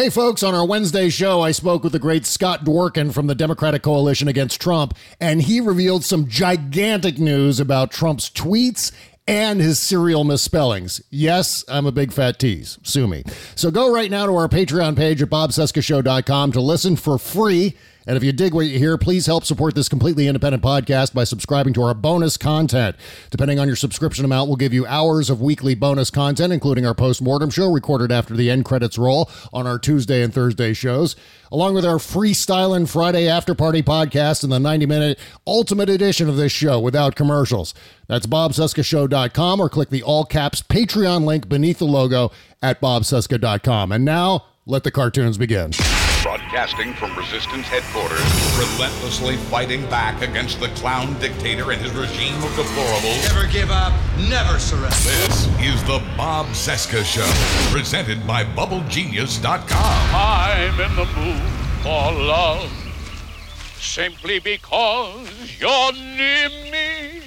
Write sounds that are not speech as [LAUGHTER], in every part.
Hey, folks, on our Wednesday show, I spoke with the great Scott Dworkin from the Democratic Coalition Against Trump, and he revealed some gigantic news about Trump's tweets and his serial misspellings. Yes, I'm a big fat tease. Sue me. So go right now to our Patreon page at bobcescashow.com to listen for free. And if you dig what you hear, please help support this completely independent podcast by subscribing to our bonus content. Depending on your subscription amount, we'll give you hours of weekly bonus content, including our post-mortem show recorded after the end credits roll on our Tuesday and Thursday shows, along with our freestyling Friday after party podcast and the 90-minute ultimate edition of this show without commercials. That's bobcescashow.com or click the all caps Patreon link beneath the logo at bobcesca.com. And now, let the cartoons begin. Broadcasting from Resistance headquarters, relentlessly fighting back against the clown dictator and his regime of deplorables. Never give up, never surrender. This is the Bob Cesca Show, presented by BubbleGenius.com. I'm in the mood for love, simply because you're near me.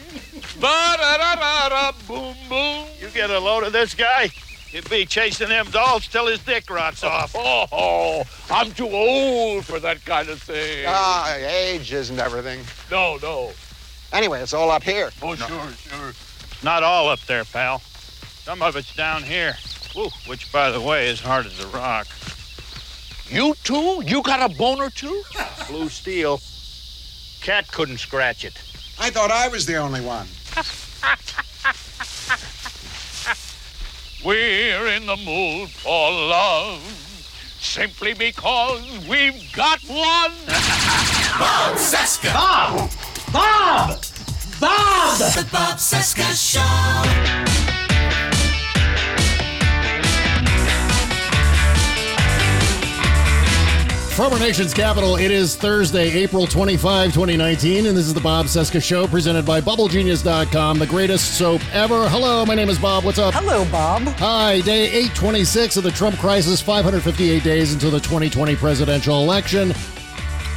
Ba-da-da-da-da, boom, boom. You get a load of this guy, he'll be chasing them dolls till his dick rots off. [LAUGHS] Oh, I'm too old for that kind of thing. Ah, age isn't everything. no, no. Anyway, it's all up here. Oh, sure, sure. Not all up there, pal. Some of it's down here. Ooh, which, by the way, is hard as a rock. You too? You got a bone or two? [LAUGHS] Blue steel. Cat couldn't scratch it. I thought I was the only one. [LAUGHS] We're in the mood for love, simply because we've got one. [LAUGHS] Bob Cesca. Bob! Bob! Bob! The Bob Cesca Show. From our nation's capital, it is Thursday, April 25, 2019, and this is the Bob Cesca Show presented by BubbleGenius.com, the greatest soap ever. Hello, my name is Bob. What's up? Hello, Bob. Hi, day 826 of the Trump crisis, 558 days until the 2020 presidential election.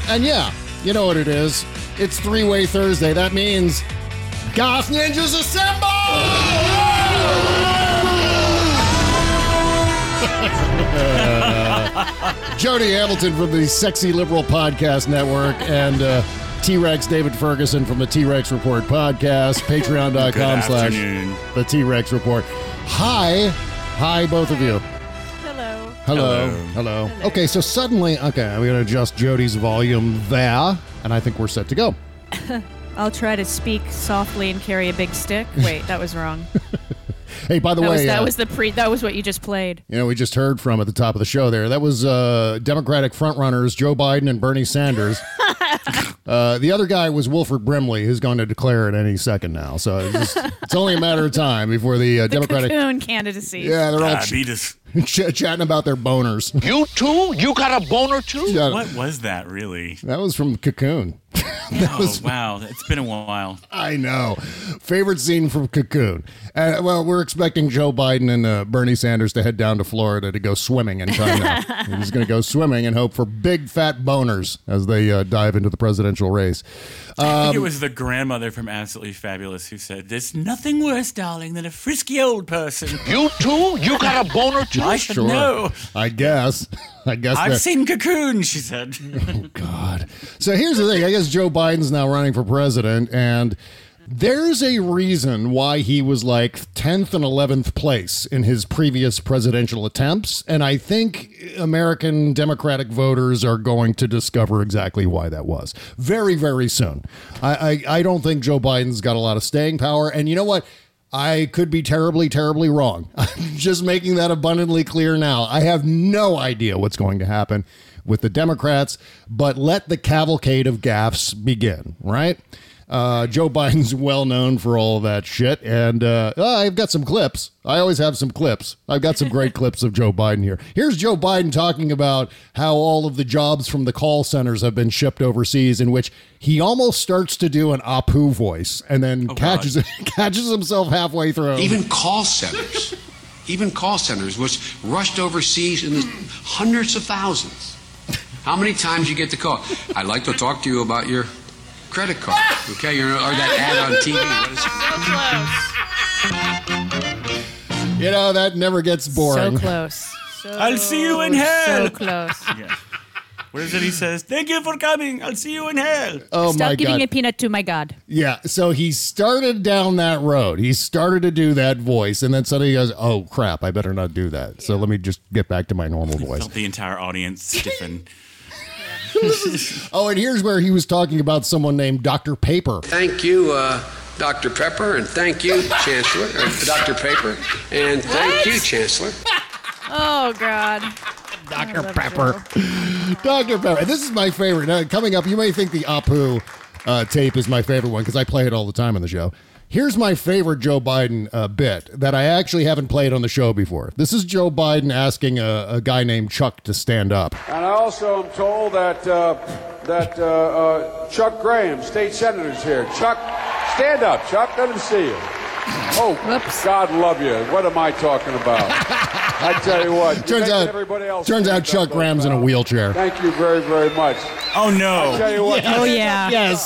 And yeah, you know what it is. It's Three Way Thursday. That means Goth Ninjas Assemble! [LAUGHS] Jody Hamilton from the Sexy Liberal Podcast Network and uh, T Rex David Ferguson from the T Rex Report Podcast, [LAUGHS] patreon.com slash the T Rex Report. Hi. Hi, both of you. Hello. Hello. Hello. Okay, so suddenly, okay, I'm going to adjust Jody's volume there, and I think we're set to go. [LAUGHS] I'll try to speak softly and carry a big stick. [LAUGHS] Wait, that was wrong. Hey, by the that way, was, that uh, was the pre. That was what you just played. you know, we just heard from at the top of the show there. That was uh, Democratic frontrunners Joe Biden and Bernie Sanders. [LAUGHS] uh, the other guy was Wilford Brimley, who's going to declare at any second now. So it's, just- it's only a matter of time before the, uh, The Democratic. candidacy. Yeah, they're all ch- [LAUGHS] ch- chatting about their boners. You too? You got a boner too? Yeah. What was that really? That was from Cocoon. [LAUGHS] oh, wow. It's been a while. I know. Favorite scene from Cocoon. Uh, well, we're expecting Joe Biden and uh, Bernie Sanders to head down to Florida to go swimming in China. He's going to go swimming and hope for big fat boners as they uh, dive into the presidential race. I think it Um, was the grandmother from Absolutely Fabulous who said, There's nothing worse, darling, than a frisky old person. You too? You got a boner too? I should sure. know. I guess. [LAUGHS] I guess. I've that- seen Cocoon, she said. Oh God. So here's the thing. I guess Joe Biden's now running for president, and There's a reason why he was like 10th and 11th place in his previous presidential attempts. And I think American Democratic voters are going to discover exactly why that was very, very soon. I, I, I don't think Joe Biden's got a lot of staying power. And you know what? I could be terribly, terribly wrong. [LAUGHS] I'm just making that abundantly clear now. I have no idea what's going to happen with the Democrats, but let the cavalcade of gaffes begin, right? Uh, Joe Biden's [LAUGHS] well known for all of that shit, and uh, I've got some clips. I always have some clips. I've got some great [LAUGHS] clips of Joe Biden here. Here's Joe Biden talking about how all of the jobs from the call centers have been shipped overseas, in which he almost starts to do an Apu voice, and then catches [LAUGHS] catches himself halfway through. Even call centers, even call centers, was rushed overseas in the hundreds of thousands. How many times you get the call? I'd like to talk to you about your credit card. Okay, or that ad on TV. [LAUGHS] What is You know that never gets boring. So close. So, [LAUGHS] I'll see you in hell. So close. Yeah. What is it he says? Thank you for coming. I'll see you in hell. Oh Stop my giving a peanut to my God. Yeah, so he started down that road. He started to do that voice, and then suddenly he goes, "Oh crap! I better not do that." So let me just get back to my normal [LAUGHS] voice. Felt the entire audience stiffen. [LAUGHS] oh, and here's where he was talking about someone named Dr. Paper. Thank you, uh, Dr. Pepper, and thank you, [LAUGHS] Chancellor, or Dr. Paper, and thank you, Chancellor. Oh God. Dr. Pepper. Dr. Pepper. This is my favorite. Now, coming up, you may think the Apu uh, tape is my favorite one because I play it all the time on the show. Here's my favorite Joe Biden uh, bit that I actually haven't played on the show before. This is Joe Biden asking a, a guy named Chuck to stand up. And I also am told that uh, that uh, uh, Chuck Graham, state senator, is here. Chuck, stand up, Chuck. Let him see you. Oh, God love you. What am I talking about? I tell you what. you're Turns out, everybody else turns out Chuck Graham's in a wheelchair. Thank you very, very much. Oh no! I tell you what. Oh yeah. Yes.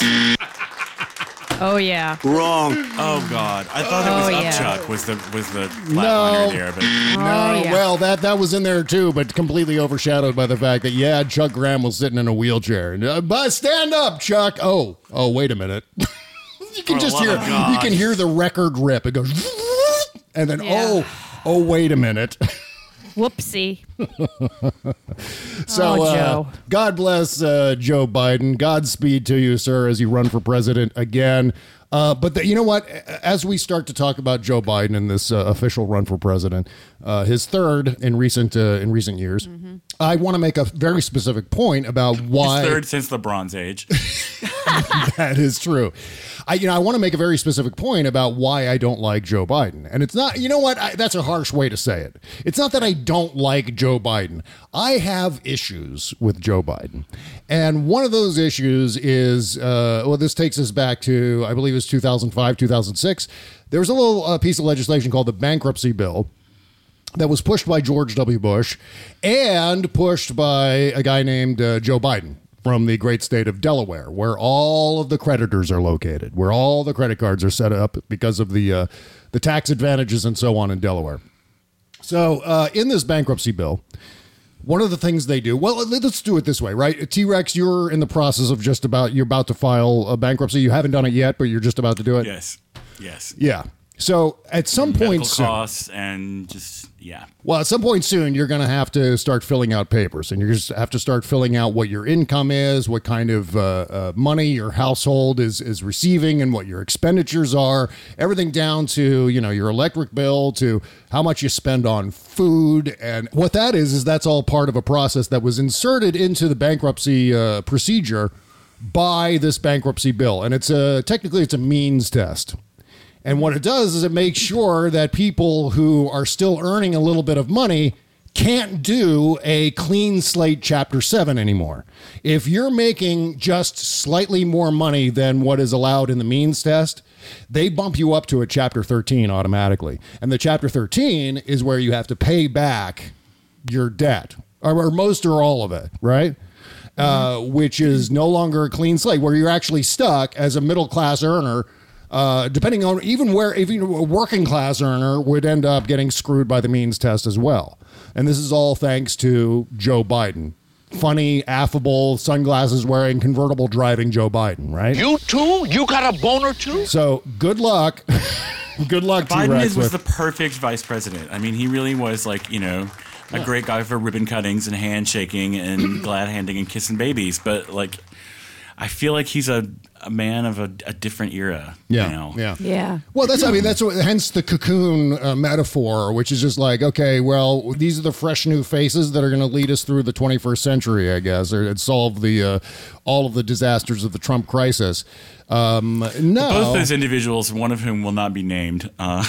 Oh yeah. Wrong. Oh god. I thought it was Oh, up yeah. Chuck was the was the No. flatliner there, but No, yeah. well, that that was in there too, but completely overshadowed by the fact that yeah, Chuck Graham was sitting in a wheelchair. And, uh, but stand up, Chuck. Oh, oh, wait a minute. [LAUGHS] you can For the just love hear of God. you can hear the record rip. It goes, [LAUGHS] and then Yeah. oh, oh, wait a minute. [LAUGHS] Whoopsie. So, Oh, uh, God bless uh, Joe Biden. Godspeed to you, sir, as you run for president again. Uh, but the, you know what? As we start to talk about Joe Biden and this uh, official run for president, uh, his third in recent uh, in recent years, I want to make a very specific point about why his third since the Bronze Age. [LAUGHS] that is true. I, you know, I want to make a very specific point about why I don't like Joe Biden, and it's not. You know what? I, that's a harsh way to say it. It's not that I don't like Joe Biden. I have issues with Joe Biden, and one of those issues is uh, well, this takes us back to I believe it was 2005, 2006. There was a little uh, piece of legislation called the bankruptcy bill that was pushed by George W. Bush and pushed by a guy named uh, Joe Biden from the great state of Delaware, where all of the creditors are located, where all the credit cards are set up because of the uh, the tax advantages and so on in Delaware. So, uh, in this bankruptcy bill, one of the things they do, well, let's do it this way, right? T Rex, you're in the process of just about, you're about to file a bankruptcy. You haven't done it yet, but you're just about to do it. yes. Yes. Yeah. So, at some point soon, costs and just yeah. well, at some point soon, you're going to have to start filling out papers, and you just have to start filling out what your income is, what kind of uh, uh, money your household is is receiving, and what your expenditures are. Everything down to you know your electric bill, to how much you spend on food, and what that is is that's all part of a process that was inserted into the bankruptcy uh, procedure by this bankruptcy bill, and it's a technically it's a means test. And what it does is it makes sure that people who are still earning a little bit of money can't do a clean slate chapter 7 anymore. If you're making just slightly more money than what is allowed in the means test, they bump you up to a chapter 13 automatically. And the chapter 13 is where you have to pay back your debt, or, or most or all of it, right? Uh, which is no longer a clean slate, where you're actually stuck as a middle class earner uh, depending on even where even a working class earner would end up getting screwed by the means test as well. And this is all thanks to Joe Biden funny, affable, sunglasses wearing, convertible driving Joe Biden, right? You too? You got a boner too? So good luck. [LAUGHS] good luck, Biden T-Rex. is, was the perfect vice president. I mean, he really was like, you know, a great guy for ribbon cuttings and handshaking and [CLEARS THROAT] glad handing and kissing babies. But like, I feel like he's a, a man of a, a different era. Yeah, now. yeah. Yeah. Well, that's I mean that's what hence the cocoon uh, metaphor, which is just like okay, well these are the fresh new faces that are going to lead us through the 21st century, I guess, or solve the uh, all of the disasters of the Trump crisis. Um, no, Both those individuals, one of whom will not be named, uh,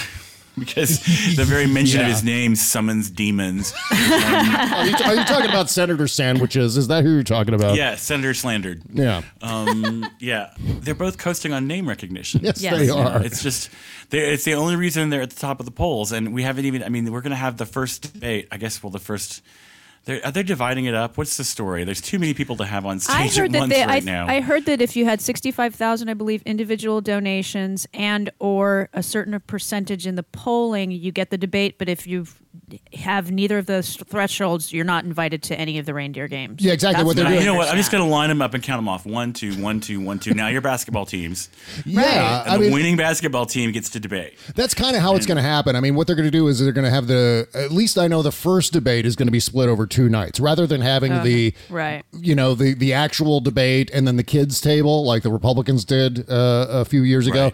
[LAUGHS] because the very mention of his name summons demons. [LAUGHS] are, you, are you talking about senator sandwiches? Is that who you're talking about? yeah, Senator slandered. Yeah. Um, yeah, they're both coasting on name recognition. Yes, Yes. they You know, are. It's just, it's the only reason they're at the top of the polls, and we haven't even. I mean, we're going to have the first debate. I guess. Well, the first. They're, uh, are they dividing it up? What's the story? There's too many people to have on stage at once they. right I, now. I heard that if you had sixty-five thousand, I believe, individual donations and or a certain percentage in the polling, you get the debate. But if you have neither of those thresholds, you're not invited to any of the reindeer games. Yeah, exactly what they're doing. You know what? I'm just going to line them up and count them off. One, two, one, two, one, two. Now your basketball teams. Yeah, And I the mean- winning basketball team gets to debate. That's kind of how it's going to happen. I mean, what they're going to do is they're going to have the, at least I know the first debate is going to be split over two nights rather than having Uh-huh. the, Right. you know, the, the actual debate and then the kids' table like the Republicans did uh, a few years ago.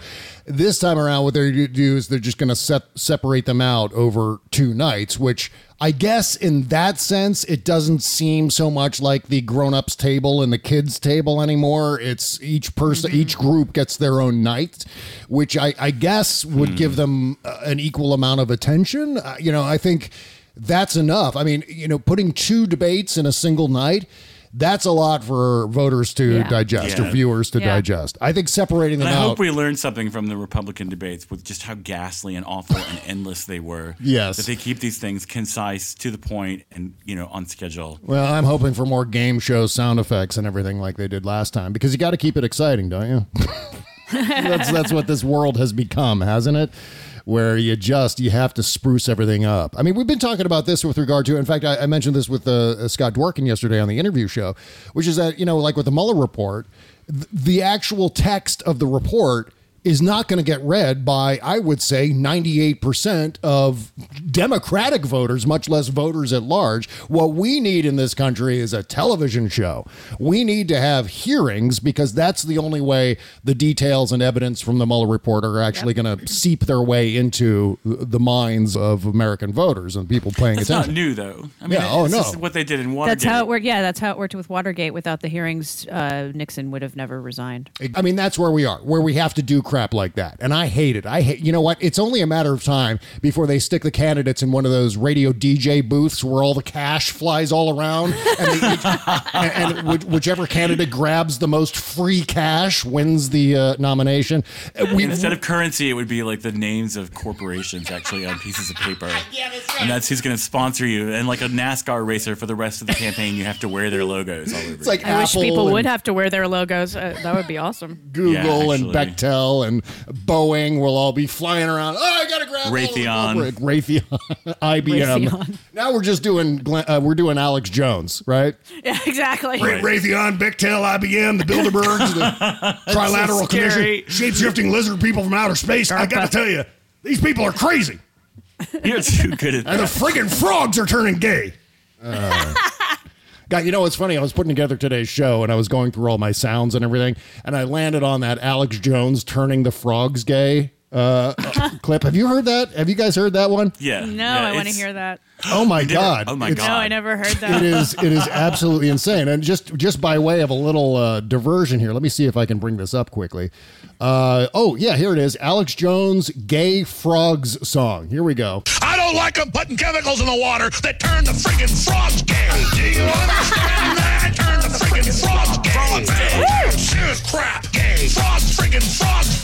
This time around, what they're going to do is they're just going to set, separate them out over two nights, which I guess in that sense, it doesn't seem so much like the grown-ups table and the kids table anymore. It's each person, each group gets their own night, which I, I guess would give them uh, an equal amount of attention. Uh, you know, I think that's enough. I mean, you know, putting two debates in a single night. That's a lot for voters to Yeah. digest or viewers to Yeah. digest. I think separating them And I out. hope we learned something from the Republican debates with just how ghastly and awful and [LAUGHS] endless they were. Yes. That they keep these things concise, to the point, and, you know, on schedule. Well, I'm hoping for more game show sound effects and everything like they did last time because you got to keep it exciting, don't you? [LAUGHS] that's that's what this world has become, hasn't it? Where you just you have to spruce everything up. I mean, we've been talking about this with regard to. In fact, I, I mentioned this with uh, Scott Dworkin yesterday on the interview show, which is that you know, like with the Mueller report, th- the actual text of the report is not going to get read by, I would say, 98% of Democratic voters, much less voters at large. What we need in this country is a television show. We need to have hearings because that's the only way the details and evidence from the Mueller report are actually going to seep their way into the minds of American voters and people paying That's attention. not new, though. I mean, Yeah, oh, it's no. just what they did in Watergate. That's how it worked. Yeah, that's how it worked with Watergate. Without the hearings, uh, Nixon would have never resigned. I mean, that's where we are, where we have to do crap like that. And I hate it. I hate, you know what? It's only a matter of time before they stick the candidates in one of those radio DJ booths where all the cash flies all around. And, they, [LAUGHS] and, and whichever candidate grabs the most free cash wins the uh, nomination. Uh, We, Instead of currency, it would be like the names of corporations actually on pieces of paper. [LAUGHS] And that's who's going to sponsor you. And like a NASCAR racer for the rest of the campaign, you have to wear their logos all over. It's like I wish people and- would have to wear their logos. Uh, that would be awesome. Google and Bechtel and Boeing will all be flying around. Oh, I gotta grab all of the Raytheon. corporate- Raytheon, [LAUGHS] IBM. Raytheon. Now we're just doing Glenn- uh, we're doing Alex Jones, right? Yeah, [LAUGHS] exactly. Ray- Raytheon, Bechtel, IBM, the Bilderbergs, the [LAUGHS] Trilateral so. Commission, shape-shifting lizard people from outer space. I got to tell you, these people are crazy, You're too good at and the friggin' frogs are turning gay. Uh, God, you know what's funny? I was putting together today's show, and I was going through all my sounds and everything, and I landed on that Alex Jones turning the frogs gay uh, clip. Have you heard that? Have you guys heard that one? Yeah. No, yeah, I want to it's- hear that. Oh my did god! Oh my It's- No, I never heard that. It is it is absolutely insane. And just just by way of a little uh, diversion here, let me see if I can bring this up quickly. Uh, oh yeah, here it is. Alex Jones "Gay Frogs" song. Here we go. I don't like them putting chemicals in the water that turn the friggin' frogs gay. Do you understand that? Turn the friggin' frogs gay. Woo! Serious crap. Gay. Frogs friggin' frogs.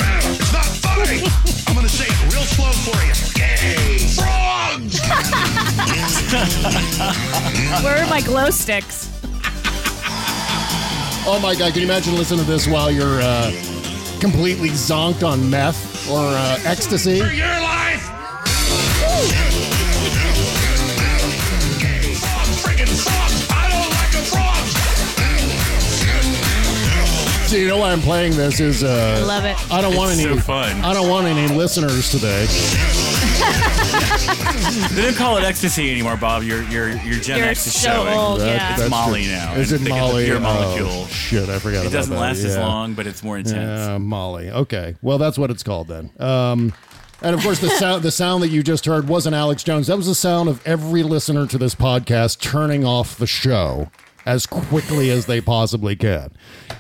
It's. I'm gonna say it real slow for you. Gay. Frogs. [LAUGHS] Where are my glow sticks? Oh my god! Can you imagine listening to this while you're uh, completely zonked on meth or uh, ecstasy? For your life. See, you know why I'm playing this is uh, I love it. I don't want It's any so fun. I don't want any listeners today. They don't call it ecstasy anymore, Bob. You're you're you're Gen You're X is so showing. old, That- yeah. It's that's Molly true. now. Is it think of the Molly? Pure Oh, molecule. shit, I forgot It about doesn't that. last as Yeah. long, but it's more intense. Yeah, Molly. Okay. Well, that's what it's called then. Um, and of course, the [LAUGHS] sound the sound that you just heard wasn't Alex Jones. That was the sound of every listener to this podcast turning off the show as quickly as they possibly can.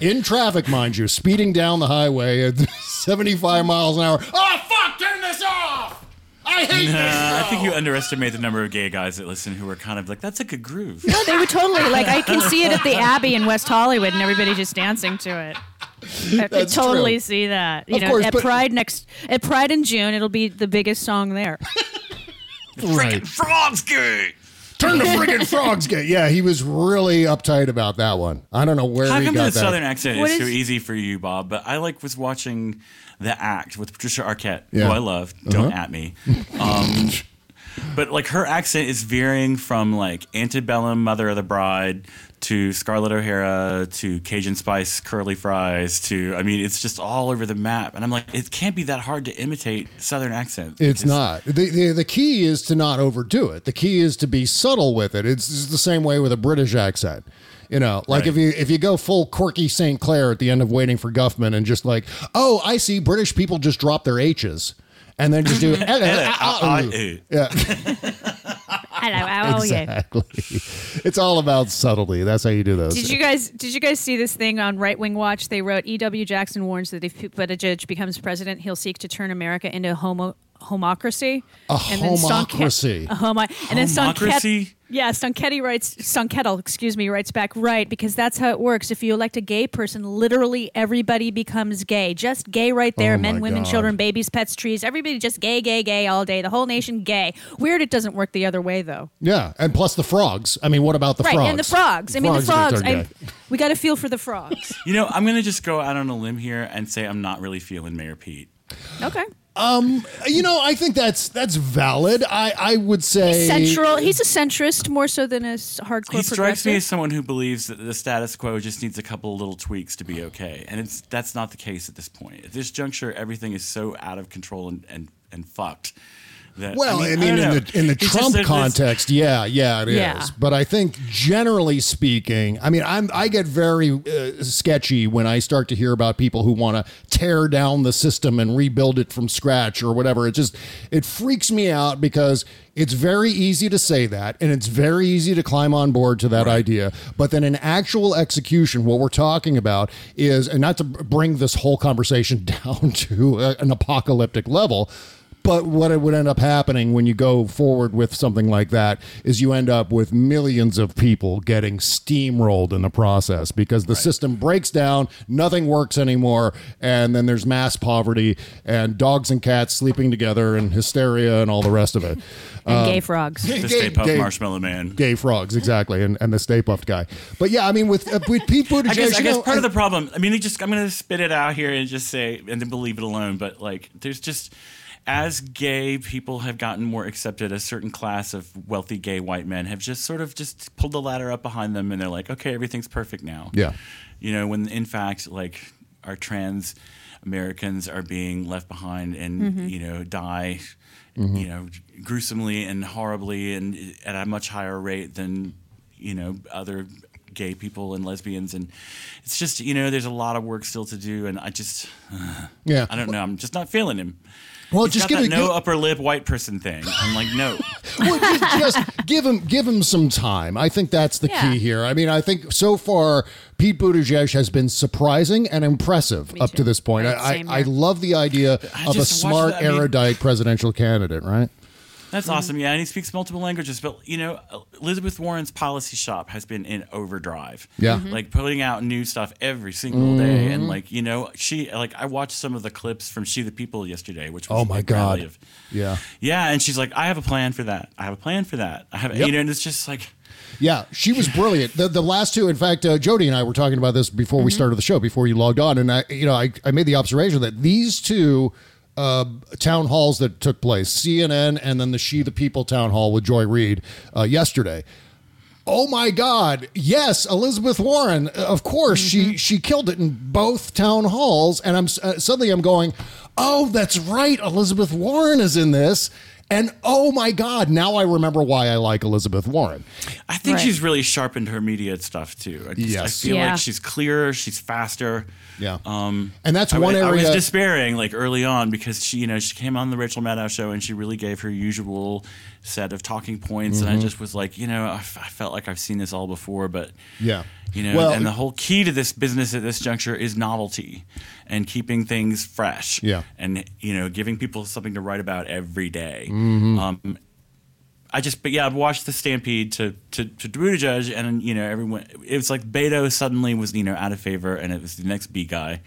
In traffic, mind you, speeding down the highway at [LAUGHS] 75 miles an hour. Oh, fuck, turn this off! I hate Nah, I think you underestimate the number of gay guys that listen who are kind of like, that's a good groove. No, they would totally like. I can see it at the Abbey in West Hollywood, and everybody just dancing to it. I could totally true. see that. You Of know, course, at but- Pride next at Pride in June, it'll be the biggest song there. Right. Frog's gay! Turn the [LAUGHS] friggin' frogs gay. Yeah, he was really uptight about that one. I don't know where How he come got the that. southern accent What is, so is- easy for you, Bob? But I like was watching the act with Patricia Arquette, Yeah. who I love. Don't Uh-huh. at me. Um, but like her accent is veering from like antebellum Mother of the Bride to Scarlett O'Hara to Cajun Spice curly fries to I mean it's just all over the map. And I'm like, it can't be that hard to imitate southern accent. It's because- not. The, the the key is to not overdo it. The key is to be subtle with it. It's, it's the same way with a British accent. You know, like Right. if you if you go full Corky St. Clair at the end of Waiting for Guffman and just like, oh, I see British people just drop their H's and then just do [LAUGHS] eh, eh, eh, ah, ah, yeah, [LAUGHS] [LAUGHS] Hello, yeah. exactly. It's all about subtlety. That's how you do those. Did you guys did you guys see this thing on Right Wing Watch? They wrote E.W. Jackson warns that if Buttigieg becomes president, he'll seek to turn America into a homo homocracy. A then Stonke- homocracy. [LAUGHS] a homo, and then Stonket, Homocracy? yeah, Stonketti writes Stonekettle, excuse me, writes back right because that's how it works. If you elect a gay person, literally everybody becomes gay. Just gay right there. Oh Men, women, God. children, babies, pets, trees. Everybody just gay, gay, gay all day. The whole nation gay. Weird. It doesn't work the other way though. yeah, and plus the frogs. I mean, what about the frogs? right, frogs? and the frogs. I mean, the Frogs frogs. I, [LAUGHS] we got to feel for the frogs. You know, I'm gonna just go out on a limb here and say I'm not really feeling Mayor Pete. Okay. Um, you know, I think that's that's valid. I I would say Central. He's a centrist more so than a s- hardcore He strikes me as someone who believes that the status quo just needs a couple of little tweaks to be okay, and it's that's not the case at this point. At this juncture, everything is so out of control and and, and fucked. That, Well, I mean, don't know. in the in the He's just- Trump there's this- context, yeah, yeah, it is. Yeah. But I think generally speaking, I mean, I'm I get very uh, sketchy when I start to hear about people who want to tear down the system and rebuild it from scratch or whatever. It just it freaks me out because it's very easy to say that and it's very easy to climb on board to that idea. But then in actual execution, what we're talking about is, and not to bring this whole conversation [LAUGHS] down to a, an apocalyptic level. But what it would end up happening when you go forward with something like that is you end up with millions of people getting steamrolled in the process because the system breaks down, nothing works anymore, and then there's mass poverty and dogs and cats sleeping together and hysteria and all the rest of it. [LAUGHS] and Um, gay frogs. [LAUGHS] The Stay Puft Marshmallow Man. Gay frogs, exactly, and, and the Stay Puffed guy. But yeah, I mean, with uh, with Pete Buttigieg, [LAUGHS] I guess, I guess know, part of the problem. I mean, it just I'm going to spit it out here and just say and then believe it alone. But like, there's just as gay people have gotten more accepted, a certain class of wealthy gay white men have just sort of just pulled the ladder up behind them, and they're like, okay, everything's perfect now. Yeah. you know, when in fact, like our trans Americans are being left behind and Mhm. you know die. Mm-hmm. You know, gruesomely and horribly, and at a much higher rate than you know other gay people and lesbians, and it's just you know there's a lot of work still to do, and I just [SIGHS] Yeah. I don't know, I'm just not feeling him. Well, He's just got give that it- no give- upper lip white person thing. I'm like, no. [LAUGHS] well, just, just give him give him some time. I think that's the Yeah. key here. I mean, I think so far Pete Buttigieg has been surprising and impressive up to this point. Right, I, I, I love the idea I of a smart, that- I mean- erudite presidential candidate, right? That's awesome. Yeah, and he speaks multiple languages. But you know, Elizabeth Warren's policy shop has been in overdrive. Yeah. Mhm. like putting out new stuff every single day, and like you know, she like I watched some of the clips from She the People yesterday, which was Oh my God. of- Yeah. yeah, and she's like, I have a plan for that. I have a plan for that. I have, Yep. you know, and it's just like. Yeah, she was brilliant. The, the last two, in fact, uh, Jody and I were talking about this before we started the show, before you logged on, and I, you know, I, I made the observation that these two uh, town halls that took place, CNN and then the She the People town hall with Joy Reid uh, yesterday, oh my God, yes, Elizabeth Warren. Of course, she she killed it in both town halls, and I'm uh, suddenly I'm going, oh, that's right, Elizabeth Warren is in this. And oh my God, now I remember why I like Elizabeth Warren. I think she's really sharpened her media stuff too. I, just, I feel Yeah. like she's clearer, she's faster. Yeah. Um, And that's I one was- I was despairing like early on because she, you know, she came on the Rachel Maddow show and she really gave her usual set of talking points, and I Mhm. just was like, you know, I, f- I felt like I've seen this all before, but Yeah. you know, Well- and the whole key to this business at this juncture is novelty and keeping things fresh. Yeah. And, you know, giving people something to write about every day. Mhm. Um, I just, but yeah, I've watched the Stampede to, to, to Buttigieg and, you know, everyone, it was like Beto suddenly was, you know, out of favor and it was the next B guy.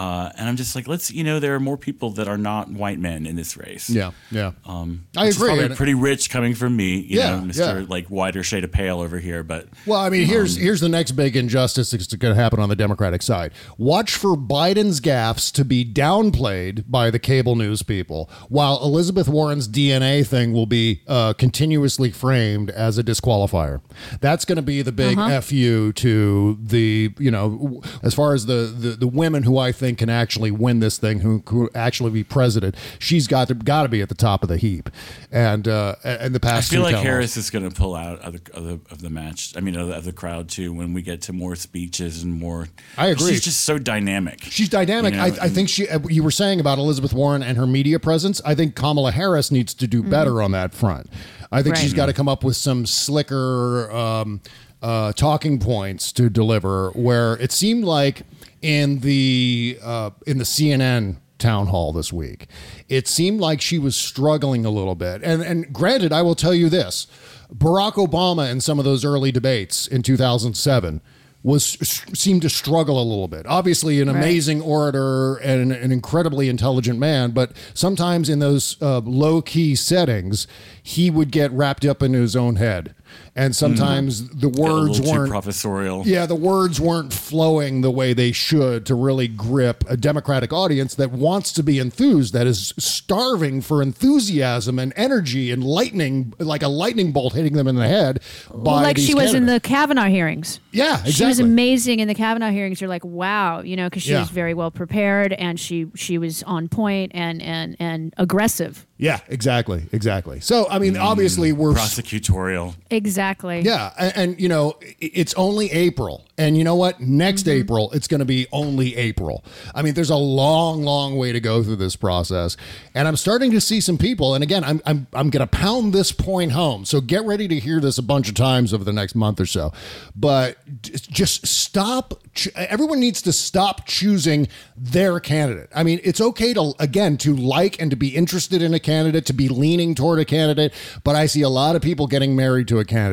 Uh, and I'm just like, let's, you know, there are more people that are not white men in this race. Yeah, yeah. Um, I which agree. probably pretty rich coming from me, you Yeah, know, Mr. yeah. like wider shade of pale over here. But Well, I mean, here's Um, here's the next big injustice that's going to happen on the Democratic side. Watch for Biden's gaffes to be downplayed by the cable news people, while Elizabeth Warren's DNA thing will be uh, continuously framed as a disqualifier. That's going to be the big Uh-huh. fu to the you know, as far as the, the the women who I think can actually win this thing, who who actually be president. She's got to got to be at the top of the heap, and uh, and the past, I feel like town halls. Harris is going to pull out of the, of the of the match. I mean, of the, of the crowd too. When we get to more speeches and more, I agree. She's just so dynamic. She's dynamic. You know, I, I think she. uh, You were saying about Elizabeth Warren and her media presence. I think Kamala Harris needs to do better on that front. I think Right. she's got to come up with some slicker um, uh, talking points to deliver. Where it seemed like in the uh, in the CNN town hall this week, it seemed like she was struggling a little bit. And and granted, I will tell you this: Barack Obama in some of those early debates in 2007 was seemed to struggle a little bit. Obviously, an Right. amazing orator and an incredibly intelligent man, but sometimes in those uh, low key settings, he would get wrapped up in his own head, and sometimes mm. the Got a words little too weren't. professorial. Yeah, the words weren't flowing the way they should to really grip a Democratic audience that wants to be enthused, that is starving for enthusiasm and energy and lightning, like a lightning bolt hitting them in the head. By Well, like these she was in the Kavanaugh hearings. Yeah, exactly. She was amazing in the Kavanaugh hearings. You're like, wow, you know, because she Yeah. was very well prepared and she she was on point and and and aggressive. Yeah, exactly, exactly. So, I mean, obviously, mm, we're prosecutorial. Exactly. Yeah, and, and you know, it's only April, and you know what? Next mm-hmm. April, it's going to be only April. I mean, there's a long, long way to go through this process, and I'm starting to see some people. And again, I'm I'm I'm going to pound this point home. So get ready to hear this a bunch of times over the next month or so. But just stop. Everyone needs to stop choosing their candidate. I mean, it's okay to again to like and to be interested in a candidate, to be leaning toward a candidate, but I see a lot of people getting married to a candidate.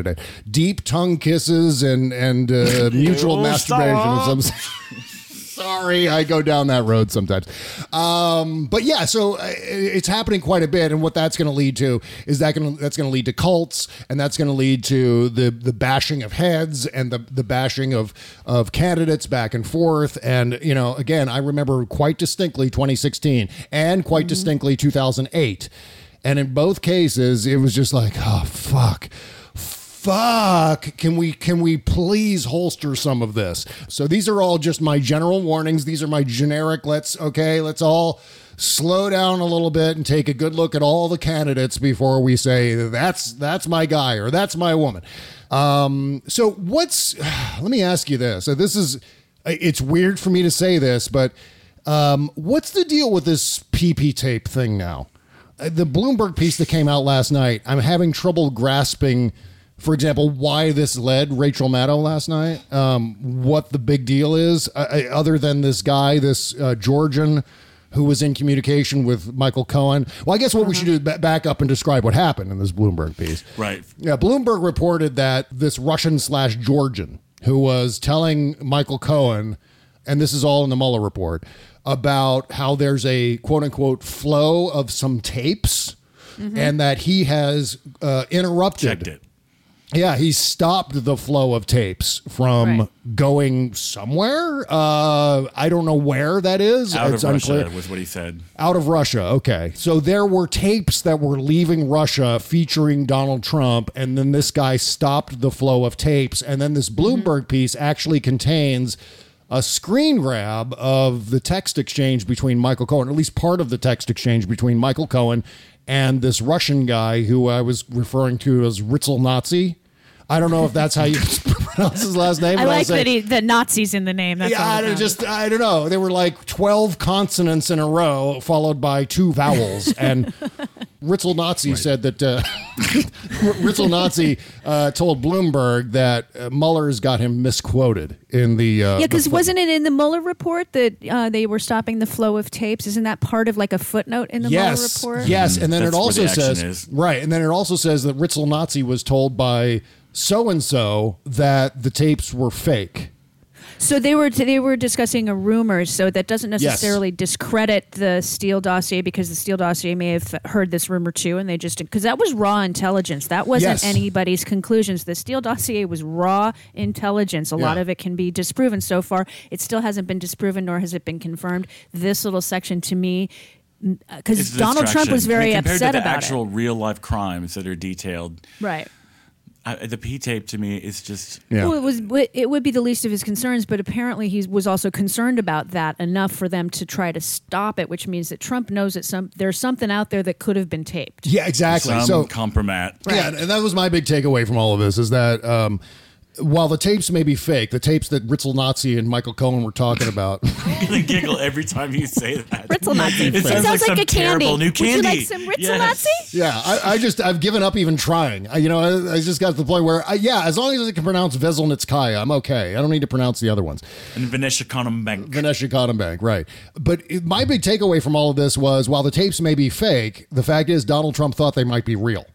Deep tongue kisses and and uh, [LAUGHS] mutual masturbation of some [LAUGHS] Sorry, I go down that road sometimes. Um, but yeah, so uh, it's happening quite a bit, and what that's going to lead to is that gonna, that's going to lead to cults, and that's going to lead to the the bashing of heads and the the bashing of of candidates back and forth. And you know, again, I remember quite distinctly 2016 and quite distinctly 2008, and in both cases, it was just like, oh fuck fuck can we can we please holster some of this? So these are all just my general warnings. These are my generic let's okay let's all slow down a little bit and take a good look at all the candidates before we say that's that's my guy or that's my woman. Um so what's [SIGHS] let me ask you this. So this is it's weird for me to say this but um what's the deal with this pee tape thing now? Uh, the bloomberg piece that came out last night i'm having trouble grasping for example, why this led Rachel Maddow last night, um, what the big deal is, uh, uh, other than this guy, this uh, Georgian who was in communication with Michael Cohen. Well, I guess what we should do is back up and describe what happened in this Bloomberg piece. Right. Yeah, Bloomberg reported that this Russian slash Georgian who was telling Michael Cohen, and this is all in the Mueller report, about how there's a quote unquote flow of some tapes Mhm. and that he has uh, interrupted. Checked it. Yeah, he stopped the flow of tapes from Right. going somewhere. Uh, I don't know where that is. Out it's of Russia unclear. was what he said. Out of Russia. Okay. So there were tapes that were leaving Russia featuring Donald Trump, and then this guy stopped the flow of tapes. And then this Bloomberg piece actually contains a screen grab of the text exchange between Michael Cohen, or at least part of the text exchange between Michael Cohen and this Russian guy who I was referring to as Ritzel Nazi. I don't know if that's how you [LAUGHS] pronounce his last name. I like say- that he, the Nazis in the name. That's yeah, I don't, just I don't know. There were like twelve consonants in a row, followed by two vowels. And [LAUGHS] Ritzel Nazi said that uh, [LAUGHS] Ritzel Nazi uh, told Bloomberg that uh, Mueller's got him misquoted in the uh, yeah, because wasn't it in the Mueller report that uh, they were stopping the flow of tapes? Isn't that part of like a footnote in the yes, Mueller report? yes, and then That's it also the says is. right, and then it also says that Ritzel Nazi was told by so and so that the tapes were fake. So they were they were discussing a rumor. So that doesn't Yes. necessarily discredit the Steele dossier because the Steele dossier may have heard this rumor too, and they just because that was raw intelligence. That wasn't Yes. anybody's conclusions. The Steele dossier was raw intelligence. A lot of it can be disproven. So far, it still hasn't been disproven, nor has it been confirmed. This little section to me. Mm, uh, because Donald Trump was very I mean, compared upset to the about actual it. real life crimes that are detailed. Right. I, the P tape to me is just Well, it was it would be the least of his concerns, but apparently he was also concerned about that enough for them to try to stop it, which means that Trump knows that some there's something out there that could have been taped. Yeah, exactly. some so compromat. Yeah, and that was my big takeaway from all of this is that um, while the tapes may be fake, the tapes that Ritzel Nazi and Michael Cohen were talking about. [LAUGHS] I'm gonna giggle every time you say that. Ritzel Nazi. It It sounds, sounds like, like some a candy. terrible new Would you candy. like some Ritzel Yes. Nazi? yeah, I, I just I've given up even trying. I, you know, I, I just got to the point where I, yeah, as long as I can pronounce Veselnitskaya, I'm okay. I don't need to pronounce the other ones. And Vanessa Bank. Vanessa Cotton Bank, right. But it, my big takeaway from all of this was while the tapes may be fake, the fact is Donald Trump thought they might be real.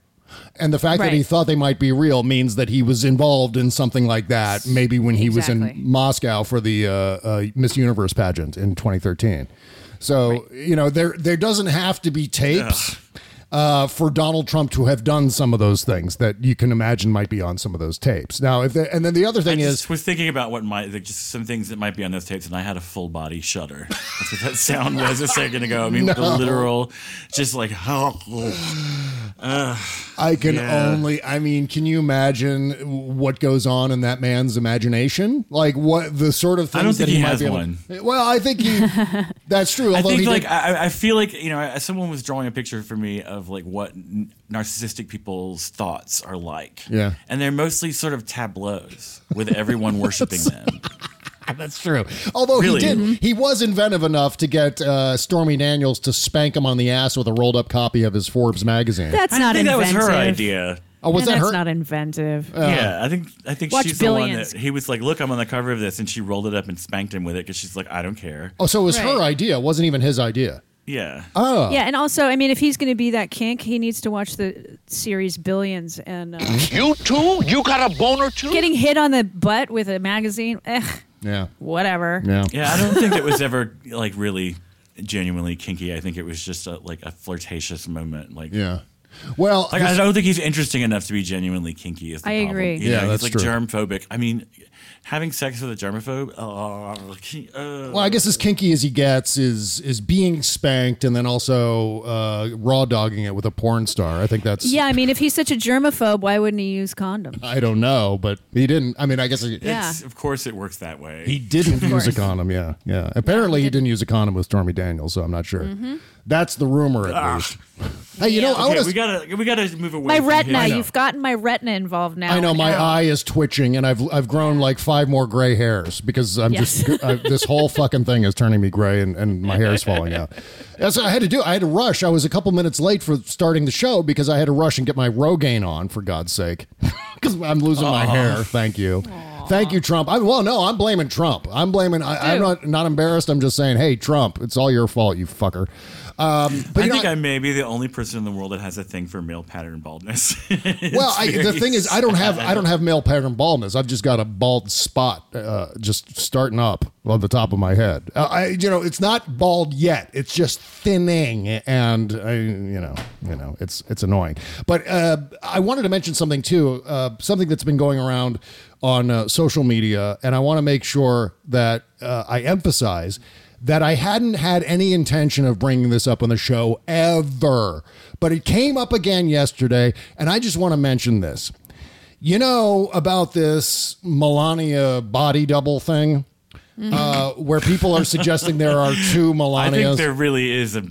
And the fact that he thought they might be real means that he was involved in something like that, maybe when he was in Moscow for the uh, uh, Miss Universe pageant in 2013. So, you know, there there doesn't have to be tapes uh, for Donald Trump to have done some of those things that you can imagine might be on some of those tapes. Now, if the, and then the other thing I is was thinking about what might like, just some things that might be on those tapes, and I had a full body shudder. [LAUGHS] That's what that sound was a second ago. I mean, the [LAUGHS] literal, just like [SIGHS] oh, uh, I can Yeah. only, I mean, can you imagine what goes on in that man's imagination? Like what the sort of things I don't that think he might has one. Well, I think he, [LAUGHS] that's true. I think like did, I, I feel like you know someone was drawing a picture for me of like what n- narcissistic people's thoughts are like. Yeah. and they're mostly sort of tableaus with everyone [LAUGHS] worshiping them. [LAUGHS] that's true. Although Really? he did, he was inventive enough to get uh, Stormy Daniels to spank him on the ass with a rolled up copy of his Forbes magazine. That's I not think that was inventive. her idea. oh, was And that that's her? not inventive. yeah, I think I think Watch she's Billions. the one that he was like, "Look, I'm on the cover of this," and she rolled it up and spanked him with it because she's like, "I don't care." oh, so it was her Right. idea. It wasn't even his idea. Yeah, Oh. Yeah, and also, I mean, if he's going to be that kink, he needs to watch the series Billions and uh, You too? You got a boner too? getting hit on the butt with a magazine. Eh, Yeah. whatever. Yeah. yeah. I don't think it was ever like really genuinely kinky. I think it was just a, like a flirtatious moment. Like, Yeah. Well, like I don't think he's interesting enough to be genuinely kinky. Is the I problem. agree. You Yeah, know, that's he's like true. germphobic. I mean, having sex with a germaphobe. Uh, uh, Well, I guess as kinky as he gets is is being spanked and then also uh, raw dogging it with a porn star. I think that's Yeah, I mean, if he's such a germaphobe, why wouldn't he use condoms? I don't know, but he didn't. I mean, I guess he, Yeah. of course it works that way. he didn't use a condom. Yeah, yeah. Apparently, he didn't use a condom with Stormy Daniels, so I'm not sure. Mm-hmm. That's the rumor, at least. Hey, you know, I okay, want we gotta we gotta move away. My from retina, his- you've gotten my retina involved now. I know my Ow. eye is twitching, and I've I've grown like five more gray hairs because I'm Yes. just I, this whole fucking thing is turning me gray, and, and my hair is falling out. That's what I had to do. I had to rush. I was a couple minutes late for starting the show because I had to rush and get my Rogaine on for God's sake, [LAUGHS] because I'm losing my hair. Thank you, thank you, Trump. I, well, no, I'm blaming Trump. I'm blaming. I, I'm Do. not not embarrassed. I'm just saying, hey, Trump, it's all your fault, you fucker. Um, but I you know, think I may be the only person in the world that has a thing for male pattern baldness. [LAUGHS] well, I, the thing is, I don't have I don't have male pattern baldness. I've just got a bald spot, uh, just starting up on the top of my head. Uh, I, you know, it's not bald yet. It's just thinning, and I, you know, you know, it's it's annoying. But uh, I wanted to mention something too, uh, something that's been going around on uh, social media, and I want to make sure that uh, I emphasize that I hadn't had any intention of bringing this up on the show ever, but it came up again yesterday, and I just want to mention this. You know about this Melania body double thing, uh, where people are suggesting there are two Melanias. [LAUGHS] I think there really is a.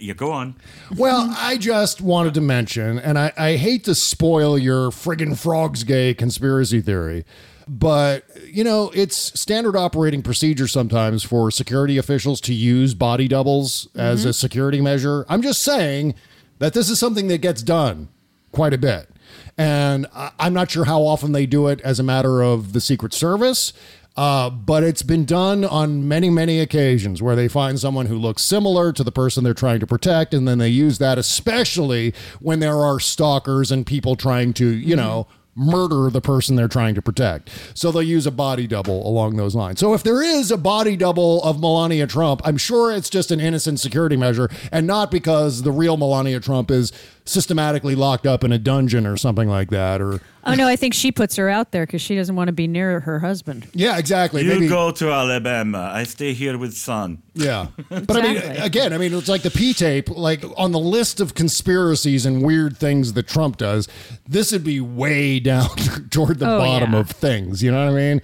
Yeah, go on. Well, I just wanted to mention, and I, I hate to spoil your friggin' frogs gay conspiracy theory, but you know, it's standard operating procedure sometimes for security officials to use body doubles as a security measure. I'm just saying that this is something that gets done quite a bit. And I'm not sure how often they do it as a matter of the Secret Service. Uh, but it's been done on many, many occasions where they find someone who looks similar to the person they're trying to protect, and then they use that, especially when there are stalkers and people trying to, you know, murder the person they're trying to protect. So they'll use a body double along those lines. So if there is a body double of Melania Trump, I'm sure it's just an innocent security measure and not because the real Melania Trump is systematically locked up in a dungeon or something like that or Oh no, I think she puts her out there because she doesn't want to be near her husband. yeah, exactly. You Maybe- go to Alabama. I stay here with son. Yeah. [LAUGHS] But I mean, Exactly. again, I mean, it's like the pee tape, like on the list of conspiracies and weird things that Trump does, this would be way [LAUGHS] down toward the Oh, bottom yeah. of things. You know what I mean?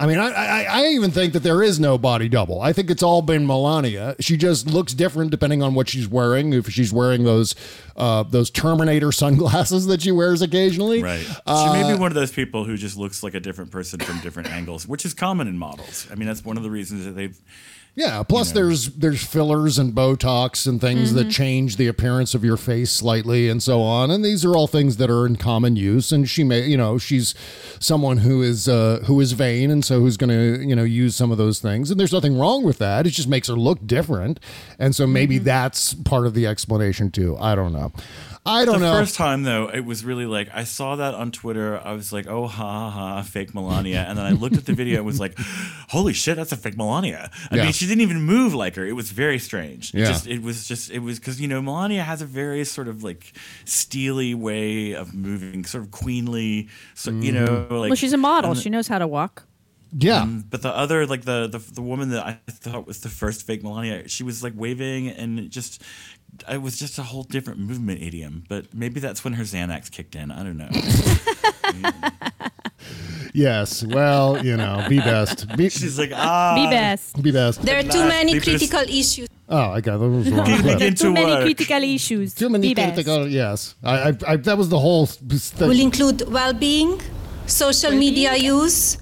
I mean, I, I, I even think that there is no body double. I think it's all been Melania. She just looks different depending on what she's wearing. If she's wearing those uh, those Terminator sunglasses that she wears occasionally, Right. Uh, she may be one of those people who just looks like a different person from different angles, which is common in models. I mean, that's one of the reasons that they've. Yeah. Plus, there's there's fillers and Botox and things that change the appearance of your face slightly, and so on. And these are all things that are in common use. And she may, you know, she's someone who is uh, who is vain, and so who's going to, you know, use some of those things. And there's nothing wrong with that. It just makes her look different. And so maybe that's part of the explanation too. I don't know. I don't the know. first time though, it was really like I saw that on Twitter. I was like, "Oh ha ha, ha fake Melania," and then I looked at the video and was like, [LAUGHS] "Holy shit, that's a fake Melania." I Yeah. mean, she didn't even move like her. It was very strange. It Yeah. just it was just it was because you know Melania has a very sort of like steely way of moving, sort of queenly. So you know, like well, she's a model. She knows how to walk. yeah. um, but the other, like the, the the woman that I thought was the first fake Melania, she was like waving and just, it was just a whole different movement idiom. But maybe that's when her Xanax kicked in. I don't know. [LAUGHS] yes. Well, you know, be best. Be, She's like, ah, Be best. be best. There are too many because- critical issues. Oh, I got that was wrong. Too to many work. critical issues. Too many Be best. critical. Yes, I, I, I, that was the whole. Thing. Will include well-being, social media use,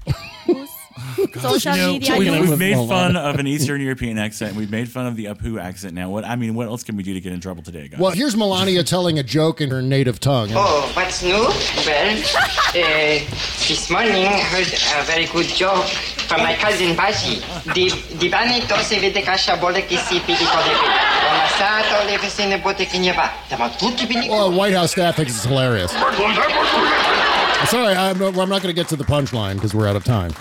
[LAUGHS] [LAUGHS] Social You know, media. we, we've made fun of an Eastern European accent. We've made fun of the Apu accent. Now, what I mean, what else can we do to get in trouble today, guys? Well, here's Melania telling a joke in her native tongue. Oh, what's new? Well, uh, this morning I heard a very good joke from my cousin Basi. Di, di ba nito si vede ca siya bole ki si pigi ko de vede. O masato le vesine bote ki niya ba. Tama tutti bini Well, White House staff thinks it's hilarious. Sorry, I'm, I'm not going to get to the punchline because we're out of time.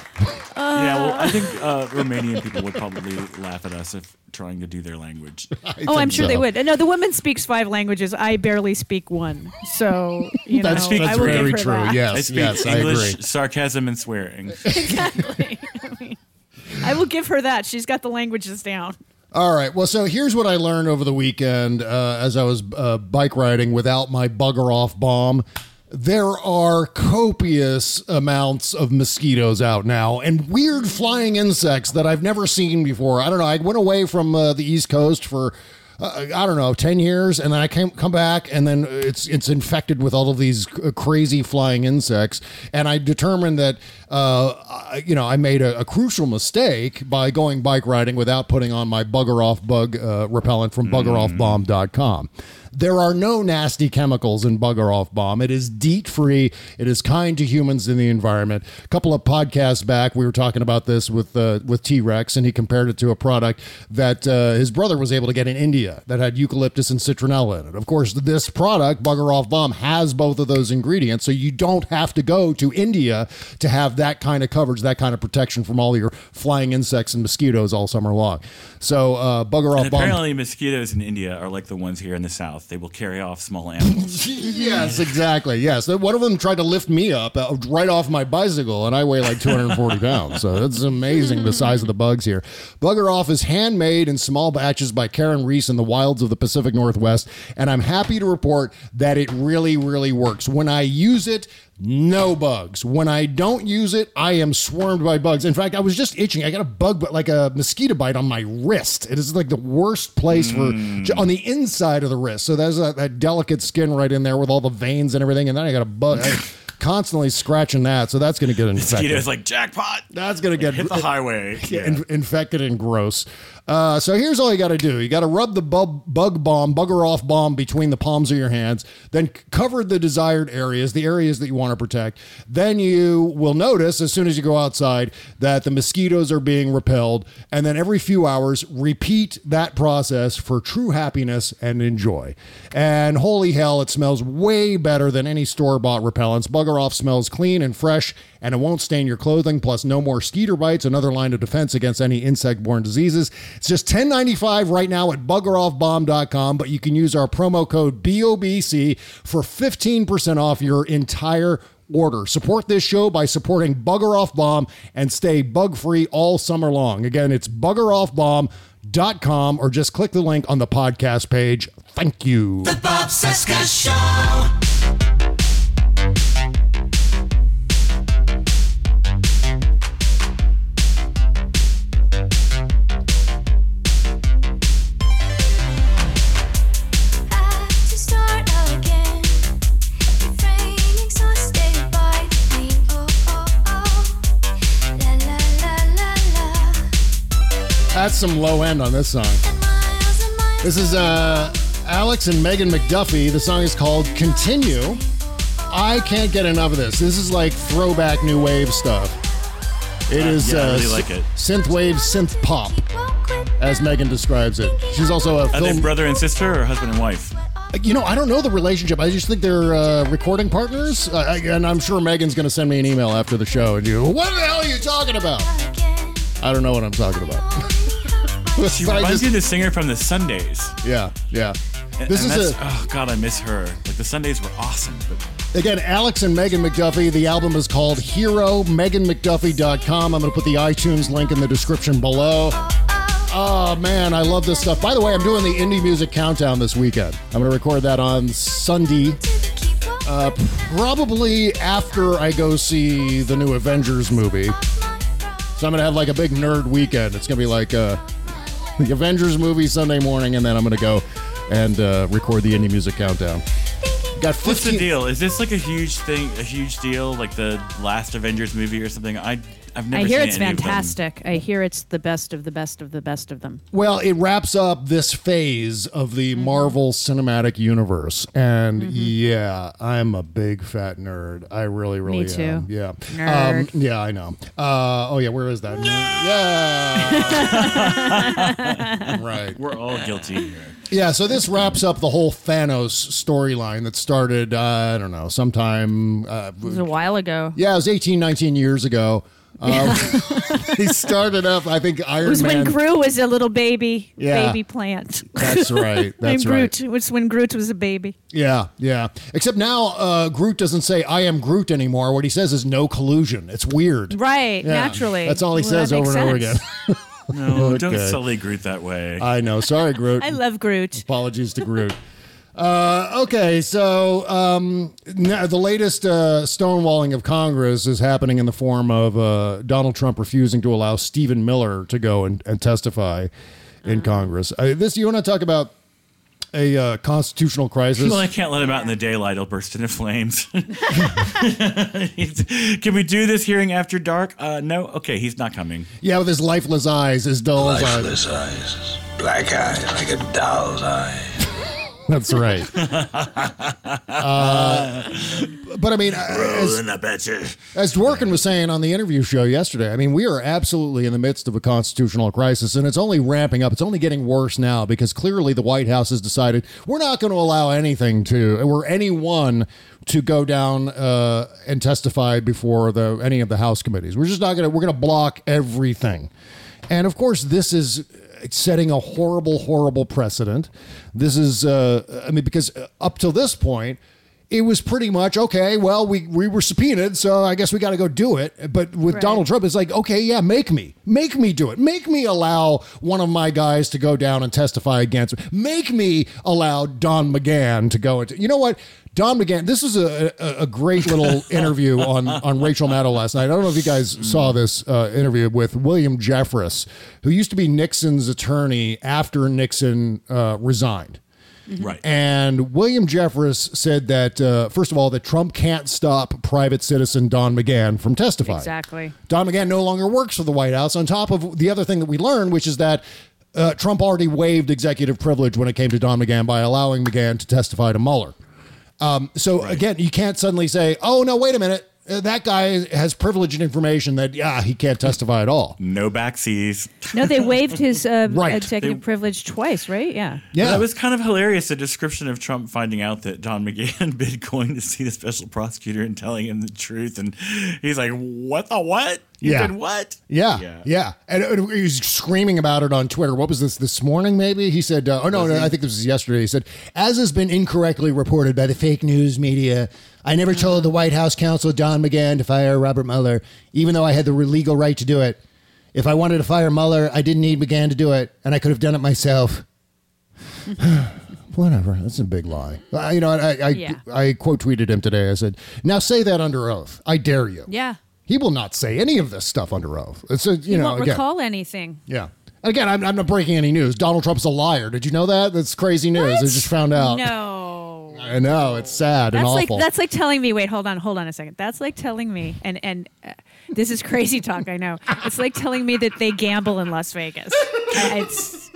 yeah, well, I think uh, Romanian people would probably laugh at us if trying to do their language. [LAUGHS] Oh, I'm sure they would. No, the woman speaks five languages. I barely speak one. So, you know, That's, that's I will very give her true. that. I Yes, speak yes, I agree. sarcasm, and swearing. [LAUGHS] Exactly. I, mean, I will give her that. She's got the languages down. All right. Well, so here's what I learned over the weekend uh, as I was uh, bike riding without my bugger off bomb. There are copious amounts of mosquitoes out now and weird flying insects that I've never seen before. I don't know. I went away from uh, the East Coast for uh, I don't know, 10 years and then I came come back and then it's it's infected with all of these crazy flying insects and I determined that uh, you know, I made a, a crucial mistake by going bike riding without putting on my bugger off bug uh, repellent from buggeroffbomb.com. There are no nasty chemicals in Bugger Off Bomb. It is DEET free. It is kind to humans in the environment. A couple of podcasts back, we were talking about this with uh, with T Rex, and he compared it to a product that uh, his brother was able to get in India that had eucalyptus and citronella in it. Of course, this product, Bugger Off Bomb, has both of those ingredients, so you don't have to go to India to have that kind of coverage, that kind of protection from all your flying insects and mosquitoes all summer long. So, uh, Bugger Off And Bomb. apparently, mosquitoes in India are like the ones here in the South. They will carry off small animals. [LAUGHS] yes, exactly. Yes, one of them tried to lift me up uh, right off my bicycle, and I weigh like 240 pounds. So it's amazing the size of the bugs here. Bugger Off is handmade in small batches by Karen Reese in the wilds of the Pacific Northwest, and I'm happy to report that it really, really works. When I use it, no bugs. When I don't use it, I am swarmed by bugs. In fact, I was just itching. I got a bug, but like a mosquito bite on my wrist. It is like the worst place for hmm. on the inside of the wrist. So there's that, that delicate skin right in there with all the veins and everything. And then I got a bug. [LAUGHS] Constantly scratching that, so that's going to get [LAUGHS] infected. Mosquitoes like jackpot. That's going to get hit the highway. [LAUGHS] yeah, in- infected and gross. Uh, so here's all you got to do: you got to rub the bug, bug bomb, bugger off bomb between the palms of your hands, then cover the desired areas, the areas that you want to protect. Then you will notice as soon as you go outside that the mosquitoes are being repelled, and then every few hours repeat that process for true happiness and enjoy. And holy hell, it smells way better than any store bought repellents. Bugger off smells clean and fresh and it won't stain your clothing. Plus, no more skeeter bites, another line of defense against any insect-borne diseases. It's just $10.95 right now at buggeroffbomb.com, but you can use our promo code BOBC for 15% off your entire order. Support this show by supporting Bugger Off Bomb and stay bug-free all summer long. Again, it's buggeroffbomb.com or just click the link on the podcast page. Thank you. The Bob Cesca Show. That's some low end on this song. This is uh, Alex and Megan McDuffee. The song is called Continue. I can't get enough of this. This is like throwback new wave stuff. It Uh, is yeah, uh, really like it. synth wave, synth pop, as Megan describes it. She's also a Are they brother and sister or husband and wife? You know, I don't know the relationship. I just think they're uh, recording partners. Uh, I- and I'm sure Megan's going to send me an email after the show and you, what the hell are you talking about? I don't know what I'm talking about. [LAUGHS] [LAUGHS] She reminds me of the singer from the Sundays. Yeah, yeah. And, This and is a- oh god, I miss her. Like the Sundays were awesome. But Again, Alex and Megan McDuffee. The album is called Hero. MeganMcDuffee.com. I'm going to put the iTunes link in the description below. Oh, man, I love this stuff. By the way, I'm doing the indie music countdown this weekend. I'm going to record that on Sunday. Uh, probably after I go see the new Avengers movie. So I'm going to have like a big nerd weekend. It's going to be like uh, the [LAUGHS] Avengers movie Sunday morning, and then I'm going to go and uh, record the indie music countdown. Got 15- what's the deal? Is this like a huge thing? A huge deal? Like the last Avengers movie or something? I I've never. I hear seen it's any fantastic. I hear it's the best of the best of the best of them. Well, it wraps up this phase of the Mm-hmm. Marvel Cinematic Universe, and yeah, I'm a big fat nerd. I really, really too. am. Yeah, Nerd. Um, yeah, I know. Uh, oh yeah, where is that? [LAUGHS] Yeah, [LAUGHS] right. We're all guilty here. Yeah, so this wraps up the whole Thanos storyline that started, uh, I don't know, sometime. Uh, It was a while ago. yeah, it was 18, 19 years ago. Um, [LAUGHS] he started up, I think, Iron It Iron was Man. when Groot was a little baby, Yeah. baby plant. That's right, [LAUGHS] that's Named right. Groot. It was when Groot was a baby. Yeah, yeah. Except now uh, Groot doesn't say "I am Groot" anymore. What he says is "no collusion." It's weird. Right, Yeah, naturally. That's all he Well, says that over and over again. sense. No, don't sully Groot that way. I know. Sorry, Groot. [LAUGHS] I love Groot. Apologies to Groot. Uh, okay, so um, n- the latest uh, stonewalling of Congress is happening in the form of uh, Donald Trump refusing to allow Stephen Miller to go and, and testify in Congress. Uh, this you want to talk about a uh, constitutional crisis? Well, I can't let him out in the daylight. He'll burst into flames. [LAUGHS] Can we do this hearing after dark? Uh, no. Okay, he's not coming. yeah, with his lifeless eyes, his dull eyes. Lifeless eyes, black eyes like a doll's eye. That's right. [LAUGHS] Uh, but I mean, as, at you. as Dworkin was saying on the interview show yesterday, I mean, we are absolutely in the midst of a constitutional crisis, and it's only ramping up. It's only getting worse now because clearly the White House has decided we're not going to allow anything to or anyone to go down uh, and testify before the any of the House committees. We're just not going to. We're going to block everything, and of course, this is setting a horrible, horrible precedent. This is, uh, I mean, because up till this point it was pretty much okay. Well, we we were subpoenaed, so I guess we got to go do it. But with Right. Donald Trump, it's like, okay, yeah, make me, make me do it. Make me allow one of my guys to go down and testify against. me. Make me allow Don McGahn to go into. You know what? Don McGahn. This was a, a, a great little [LAUGHS] interview on on Rachel Maddow last night. I don't know if you guys saw this uh, interview with William Jeffress, who used to be Nixon's attorney after Nixon uh, resigned. Right. And William Jeffress said that, uh, first of all, that Trump can't stop private citizen Don McGahn from testifying. Exactly. Don McGahn no longer works for the White House, on top of the other thing that we learned, which is that uh, Trump already waived executive privilege when it came to Don McGahn by allowing McGahn to testify to Mueller. Um, so, again, you can't suddenly say, oh, no, wait a minute. Uh, That guy has privileged information that, yeah, he can't testify at all. No backseas. No, they waived his uh, [LAUGHS] Right. executive They- privilege twice, right? Yeah. Yeah. That was kind of hilarious. The description of Trump finding out that Don McGahn had been going to see the special prosecutor and telling him the truth. And he's like, What the what? You Yeah. did what? Yeah, yeah, And uh, he was screaming about it on Twitter. What was this this morning? Maybe he said, uh, "Oh no, no, I think this was yesterday." He said, "As has been incorrectly reported by the fake news media, I never told the White House counsel Don McGahn to fire Robert Mueller, even though I had the legal right to do it. If I wanted to fire Mueller, I didn't need McGahn to do it, and I could have done it myself." [SIGHS] [SIGHS] Whatever. That's a big lie. Uh, you know, I I, Yeah. I quote tweeted him today. I said, "Now say that under oath. I dare you." Yeah. He will not say any of this stuff under oath. It's a, you You know won't again. recall anything. Yeah. Again, I'm, I'm not breaking any news. Donald Trump's a liar. Did you know that? That's crazy news. I just found out. No. I know it's sad and That's like awful. that's like telling me. Wait, hold on, hold on a second. That's like telling me, and and uh, this is crazy talk. I know. It's like telling me that they gamble in Las Vegas. I, it's.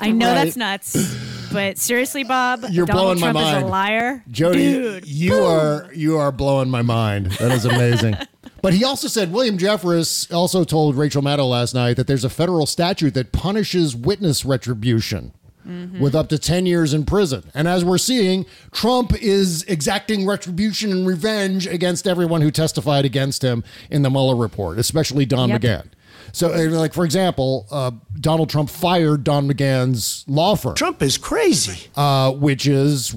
I know Right. that's nuts, but seriously, Bob, You're Donald blowing my Trump is mind. a liar. Jody, Dude, you are you are blowing my mind. That is amazing. [LAUGHS] but he also said William Jeffress also told Rachel Maddow last night that there's a federal statute that punishes witness retribution. Mm-hmm. With up to 10 years in prison. And as we're seeing, Trump is exacting retribution and revenge against everyone who testified against him in the Mueller report, especially Don Yep. McGahn. So, uh, like, for example, uh, Donald Trump fired Don McGahn's law firm. Trump is crazy. uh, which is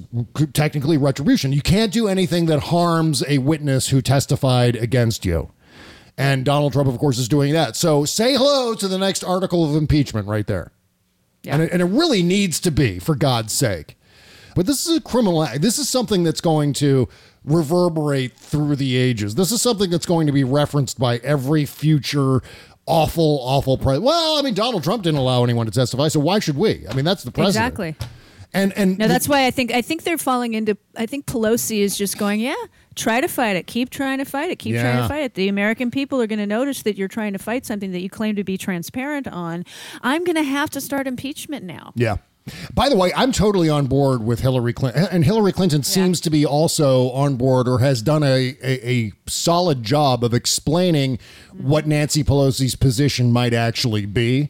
technically retribution. You can't do anything that harms a witness who testified against you. And Donald Trump, of course, is doing that. So say hello to the next article of impeachment right there. And, it, and it really needs to be, for God's sake. But this is a criminal act. This is something that's going to reverberate through the ages. This is something that's going to be referenced by every future awful, awful president. Well, I mean, Donald Trump didn't allow anyone to testify, so why should we? I mean, that's the president. Exactly. And and No, that's why I think I think they're falling into. I think Pelosi is just going, yeah, try to fight it, keep trying to fight it, keep trying to fight it. The American people are going to notice that you're trying to fight something that you claim to be transparent on. I'm going to have to start impeachment now. Yeah. By the way, I'm totally on board with Hillary Clinton, and Hillary Clinton seems to be also on board or has done a, a, a solid job of explaining what Nancy Pelosi's position might actually be.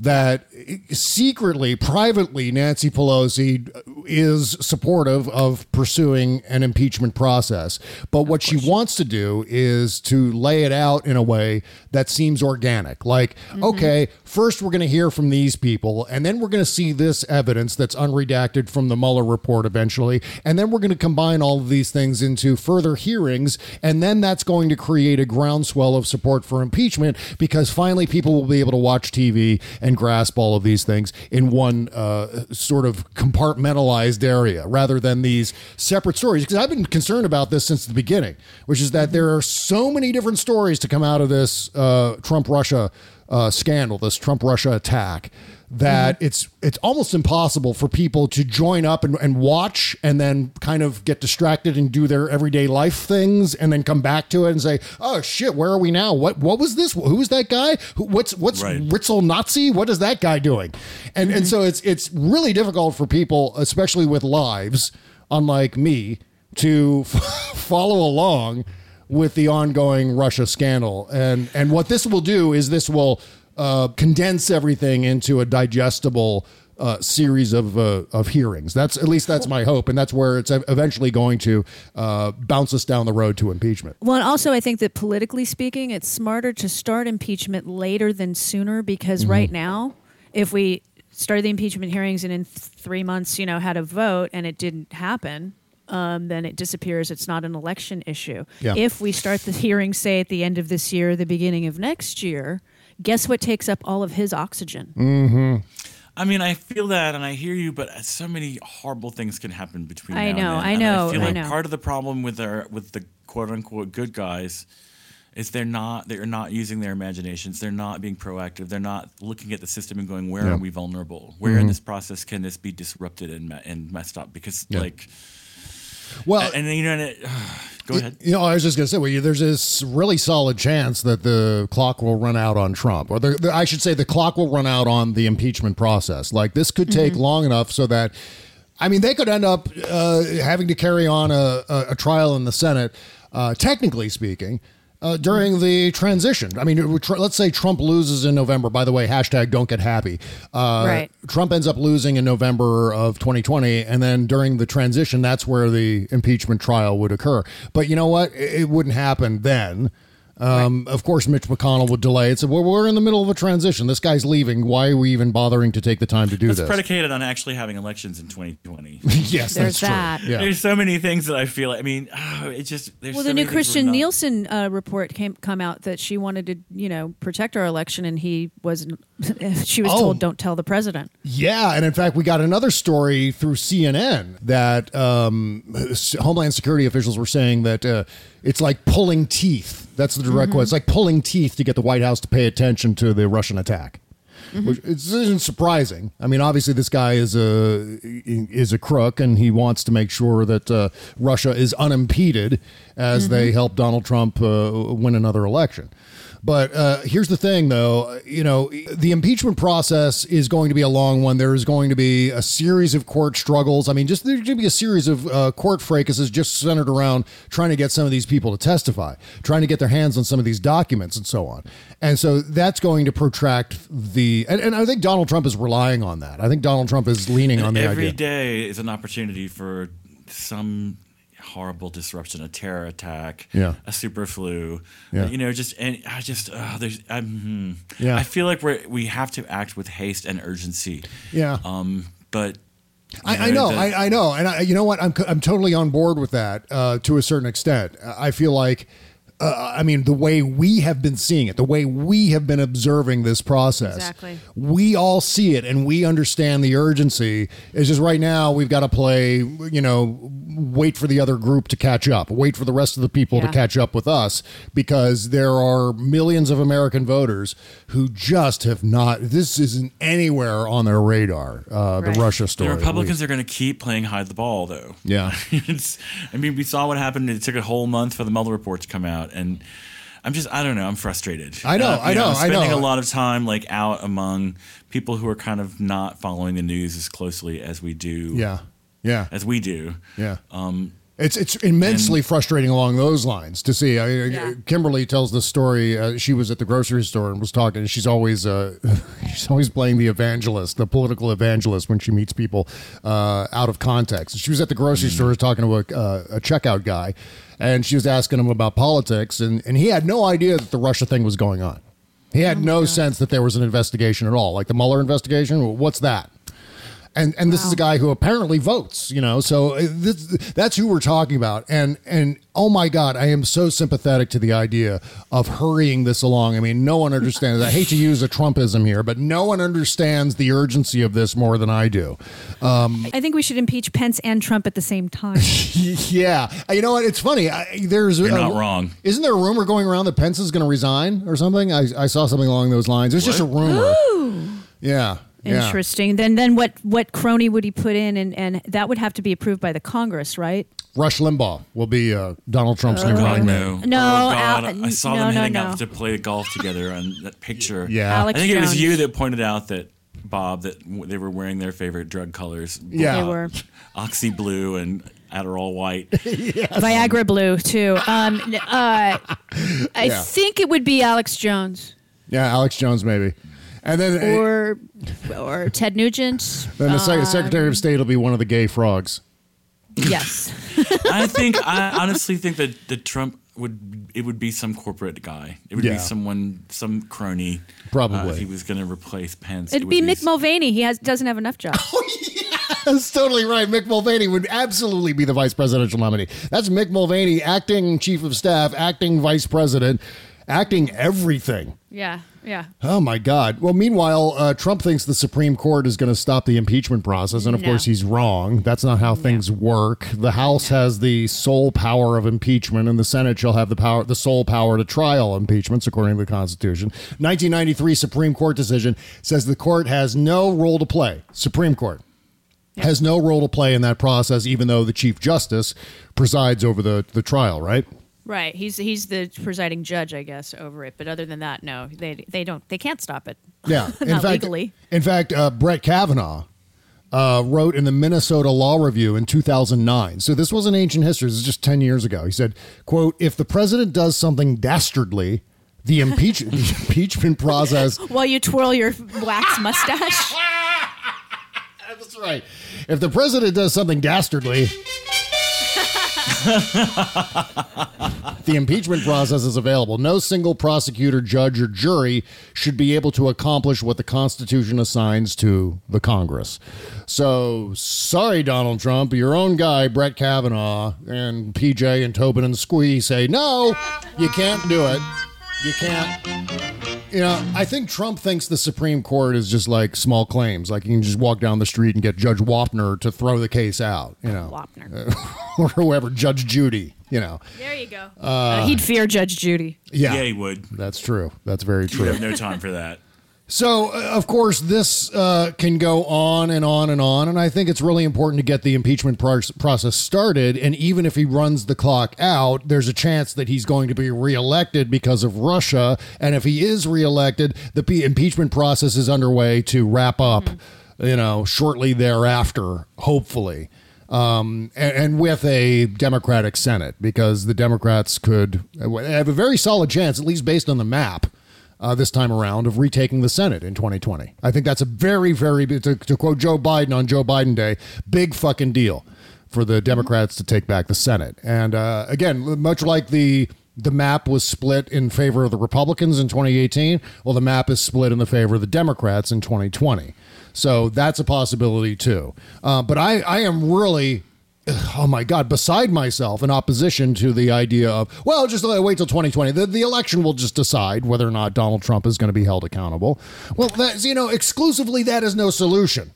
That secretly, privately, Nancy Pelosi is supportive of pursuing an impeachment process. But what she wants to do is to lay it out in a way that seems organic. Like, mm-hmm. okay, first we're going to hear from these people, and then we're going to see this evidence that's unredacted from the Mueller report eventually. And then we're going to combine all of these things into further hearings. And then that's going to create a groundswell of support for impeachment because finally people will be able to watch TV and grasp all of these things in one uh, sort of compartmentalized area rather than these separate stories. Because I've been concerned about this since the beginning, which is that there are so many different stories to come out of this uh, Trump Russia uh, scandal, this Trump Russia attack. that it's it's almost impossible for people to join up and, and watch and then kind of get distracted and do their everyday life things and then come back to it and say, "Oh shit, where are we now? What what was this? Who was that guy? Who, what's what's Right. Ritzel Nazi? What is that guy doing?" And and so it's it's really difficult for people, especially with lives, unlike me, to [LAUGHS] follow along with the ongoing Russia scandal. And and what this will do is this will uh, condense everything into a digestible uh, series of uh, of hearings. That's at least that's my hope, and that's where it's eventually going to uh, bounce us down the road to impeachment. Well, and also I think that politically speaking, it's smarter to start impeachment later than sooner because Mm-hmm. right now, if we started the impeachment hearings and in th- three months, you know, had a vote and it didn't happen, um, then it disappears. It's not an election issue. Yeah. If we start the hearing, say at the end of this year, the beginning of next year, guess what takes up all of his oxygen? Mm-hmm. I mean, I feel that and I hear you, but so many horrible things can happen between I now know, and then. I And know, I feel I like know. part of the problem with our with the quote unquote good guys is they're not they're not using their imaginations. They're not being proactive. They're not looking at the system and going, where Yeah. are we vulnerable? Where in Mhm. this process can this be disrupted and me- and messed up? Because Yeah. like, Well, and then you know, and it, [SIGHS] go ahead. You know, I was just going to say, well, you, there's this really solid chance that the clock will run out on Trump, or the, the, I should say, the clock will run out on the impeachment process. Like this could take Mm-hmm. long enough so that, I mean, they could end up uh, having to carry on a, a, a trial in the Senate, uh, technically speaking. Uh, during the transition, I mean, tr- let's say Trump loses in November. By the way, hashtag don't get happy. Uh, Right. Trump ends up losing in November of 2020, and then during the transition, that's where the impeachment trial would occur. But you know what? It, it wouldn't happen then. Um, Of course, Mitch McConnell would delay it. So well, we're in the middle of a transition. This guy's leaving. Why are we even bothering to take the time to do That's this? predicated on actually having elections in 2020. [LAUGHS] yes, There's that's true. that. Yeah. There's so many things that I feel. I mean, oh, [SIGHS] it just there's well, so the new Kirstjen not- Nielsen uh, report came come out that she wanted to, you know, protect our election, and he wasn't. [LAUGHS] she was Oh. told, "Don't tell the president." Yeah, and in fact, we got another story through CNN that um, Homeland Security officials were saying that uh, it's like pulling teeth. That's the direct quote. It's like pulling teeth to get the White House to pay attention to the Russian attack. Which it isn't surprising. I mean, obviously, this guy is a is a crook, and he wants to make sure that uh, Russia is unimpeded as they help Donald Trump uh, win another election. But uh, here's the thing, though. You know, the impeachment process is going to be a long one. There is going to be a series of court struggles. I mean, just there's going to be a series of uh, court fracases just centered around trying to get some of these people to testify, trying to get their hands on some of these documents, and so on. And so that's going to protract the. And, and I think Donald Trump is relying on that. I think Donald Trump is leaning on the Every idea. day is an opportunity for some horrible disruption, a terror attack, Yeah. a super flu. Yeah. You know, just and I just uh, there's I'm, hmm. Yeah. I feel like we we have to act with haste and urgency. Yeah. Um, but I, I know, the- I, I know, and I, you know what? I'm I'm totally on board with that uh, to a certain extent. I feel like, uh, I mean, the way we have been seeing it, the way we have been observing this process, Exactly. we all see it and we understand the urgency. It's just right now we've got to play, you know, wait for the other group to catch up, wait for the rest of the people Yeah. to catch up with us because there are millions of American voters who just have not. This isn't anywhere on their radar. Uh, Right. The Russia story. The Republicans are going to keep playing hide the ball, though. Yeah. [LAUGHS] it's, I mean, we saw what happened. It took a whole month for the Mueller report to come out, and I'm just, I don't know, I'm frustrated. I know, Uh, I you know, I'm I spending know. a lot of time like out among people who are kind of not following the news as closely as we do. Yeah. Yeah. as we do. Yeah. Um, It's it's immensely frustrating along those lines to see. I, Yeah. Kimberly tells the story. Uh, she was at the grocery store and was talking. She's always uh, [LAUGHS] she's always playing the evangelist, the political evangelist, when she meets people uh, out of context. She was at the grocery store talking to a, uh, a checkout guy, and she was asking him about politics, and and he had no idea that the Russia thing was going on. He had no sense that there was an investigation at all, like the Mueller investigation. What's that? And and this is a guy who apparently votes you know so uh, this, that's who we're talking about. And and oh my god i am so sympathetic to the idea of hurrying this along. I mean no one understands. I hate to use a trumpism here but no one understands the urgency of this more than i do. Um, I think we should impeach Pence and Trump at the same time. [LAUGHS] yeah. Uh, you know what? It's funny. I, there's You're a- not wrong. isn't there a rumor going around that pence is going to resign or something? I, I saw something along those lines. It's just a rumor. Yeah Yeah. Interesting. Then, then what? What crony would he put in, and and that would have to be approved by the Congress, right? Rush Limbaugh will be uh, Donald Trump's new God, running no. mate. No, Oh, God. Al- I saw no, them no, heading no. out to play golf together on that picture. Yeah. Alex I think it was you that pointed out that Bob that they were wearing their favorite drug colors. Yeah. They were. [LAUGHS] Oxy blue and Adderall white. [LAUGHS] Viagra Blue too. Um, uh, [LAUGHS] I Yeah. think it would be Alex Jones Yeah, Alex Jones maybe. And then uh, or or Ted Nugent. then the sec- Um, Secretary of State will be one of the gay frogs. Yes. [LAUGHS] I think I honestly think that the Trump would it would be some corporate guy. It would Yeah. be someone some crony. Probably. uh, if he was going to replace Pence. It'd it would be Mick Mulvaney. He has doesn't have enough jobs. [LAUGHS] That's totally right. Mick Mulvaney would absolutely be the vice presidential nominee. That's Mick Mulvaney, acting chief of staff, acting vice president, acting everything. yeah, yeah. Oh my God. Well, meanwhile, uh, Trump thinks the Supreme Court is going to stop the impeachment process, and of No. course, he's wrong. That's not how things work. The House has the sole power of impeachment, and the Senate shall have the power, the sole power to trial impeachments, according to the Constitution. 1993 Supreme Court decision says the court has no role to play. Supreme Court has no role to play in that process, even though the Chief Justice presides over the the trial. Right? Right. He's he's the presiding judge, I guess, over it. But other than that, no, they they don't they can't stop it. Yeah, [LAUGHS] Not in fact, legally. In fact, uh, Brett Kavanaugh uh, wrote in the Minnesota Law Review in 2009. So this wasn't ancient history. This is just 10 years ago. He said, "quote If the president does something dastardly, the, impeach- [LAUGHS] the impeachment process." [LAUGHS] While you twirl your wax mustache. That's right. If the president does something dastardly. [LAUGHS] the impeachment process is available. No single prosecutor, judge, or jury should be able to accomplish what the Constitution assigns to the Congress. So, sorry, Donald Trump, your own guy, Brett Kavanaugh, and PJ and Tobin and Squee say, no, you can't do it. You can't. You know, I think Trump thinks the Supreme Court is just like small claims. Like you can just walk down the street and get Judge Wapner to throw the case out, you know. Wapner. [LAUGHS] or whoever, Judge Judy, you know. There you go. Uh, Uh, he'd fear Judge Judy. Yeah. Yeah, he would. That's true. That's very You true. have no time for that. So, uh, of course, this uh, can go on and on and on. And I think it's really important to get the impeachment pro- process started. And even if he runs the clock out, there's a chance that he's going to be reelected because of Russia. And if he is reelected, the p- impeachment process is underway to wrap up, you know, shortly thereafter, hopefully. Um, and, and with a Democratic Senate, because the Democrats could have a very solid chance, at least based on the map, uh, this time around of retaking the Senate in 2020. I think that's a very, very, to, to quote Joe Biden on Joe Biden Day, big fucking deal for the Democrats to take back the Senate. And uh, again, much like the the map was split in favor of the Republicans in 2018, well, the map is split in the favor of the Democrats in 2020. So that's a possibility too. Uh, but I, I am really oh my god beside myself in opposition to the idea of well just uh, wait till 2020 the, the election will just decide whether or not donald trump is going to be held accountable well that's you know exclusively that is no solution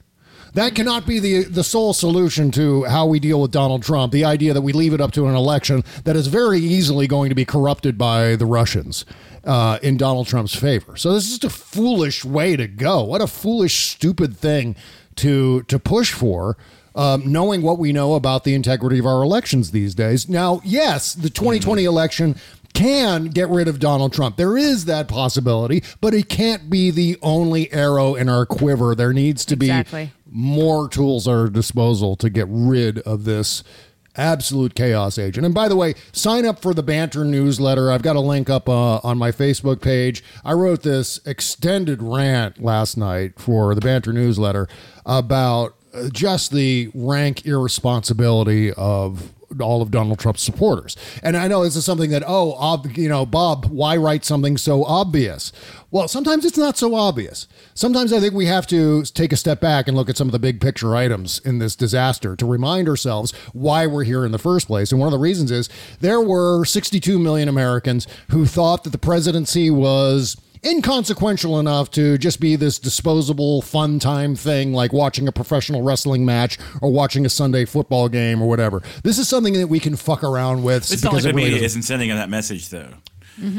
that cannot be the the sole solution to how we deal with Donald Trump. The idea that we leave it up to an election that is very easily going to be corrupted by the Russians uh, in Donald Trump's favor. So this is just a foolish way to go. What a foolish, stupid thing to to push for. Um, knowing what we know about the integrity of our elections these days. Now, yes, the 2020 election can get rid of Donald Trump. There is that possibility, but it can't be the only arrow in our quiver. There needs to be more tools at our disposal to get rid of this absolute chaos agent. And by the way, sign up for the Banter newsletter. I've got a link up uh, on my Facebook page. I wrote this extended rant last night for the Banter newsletter about just the rank irresponsibility of all of Donald Trump's supporters. And I know this is something that, oh, ob- you know, Bob, why write something so obvious? Well, sometimes it's not so obvious. Sometimes I think we have to take a step back and look at some of the big picture items in this disaster to remind ourselves why we're here in the first place. And one of the reasons is there were 62 million Americans who thought that the presidency was inconsequential enough to just be this disposable fun time thing like watching a professional wrestling match or watching a Sunday football game or whatever. This is something that we can fuck around with It's not like the it really media isn't sending that message, though.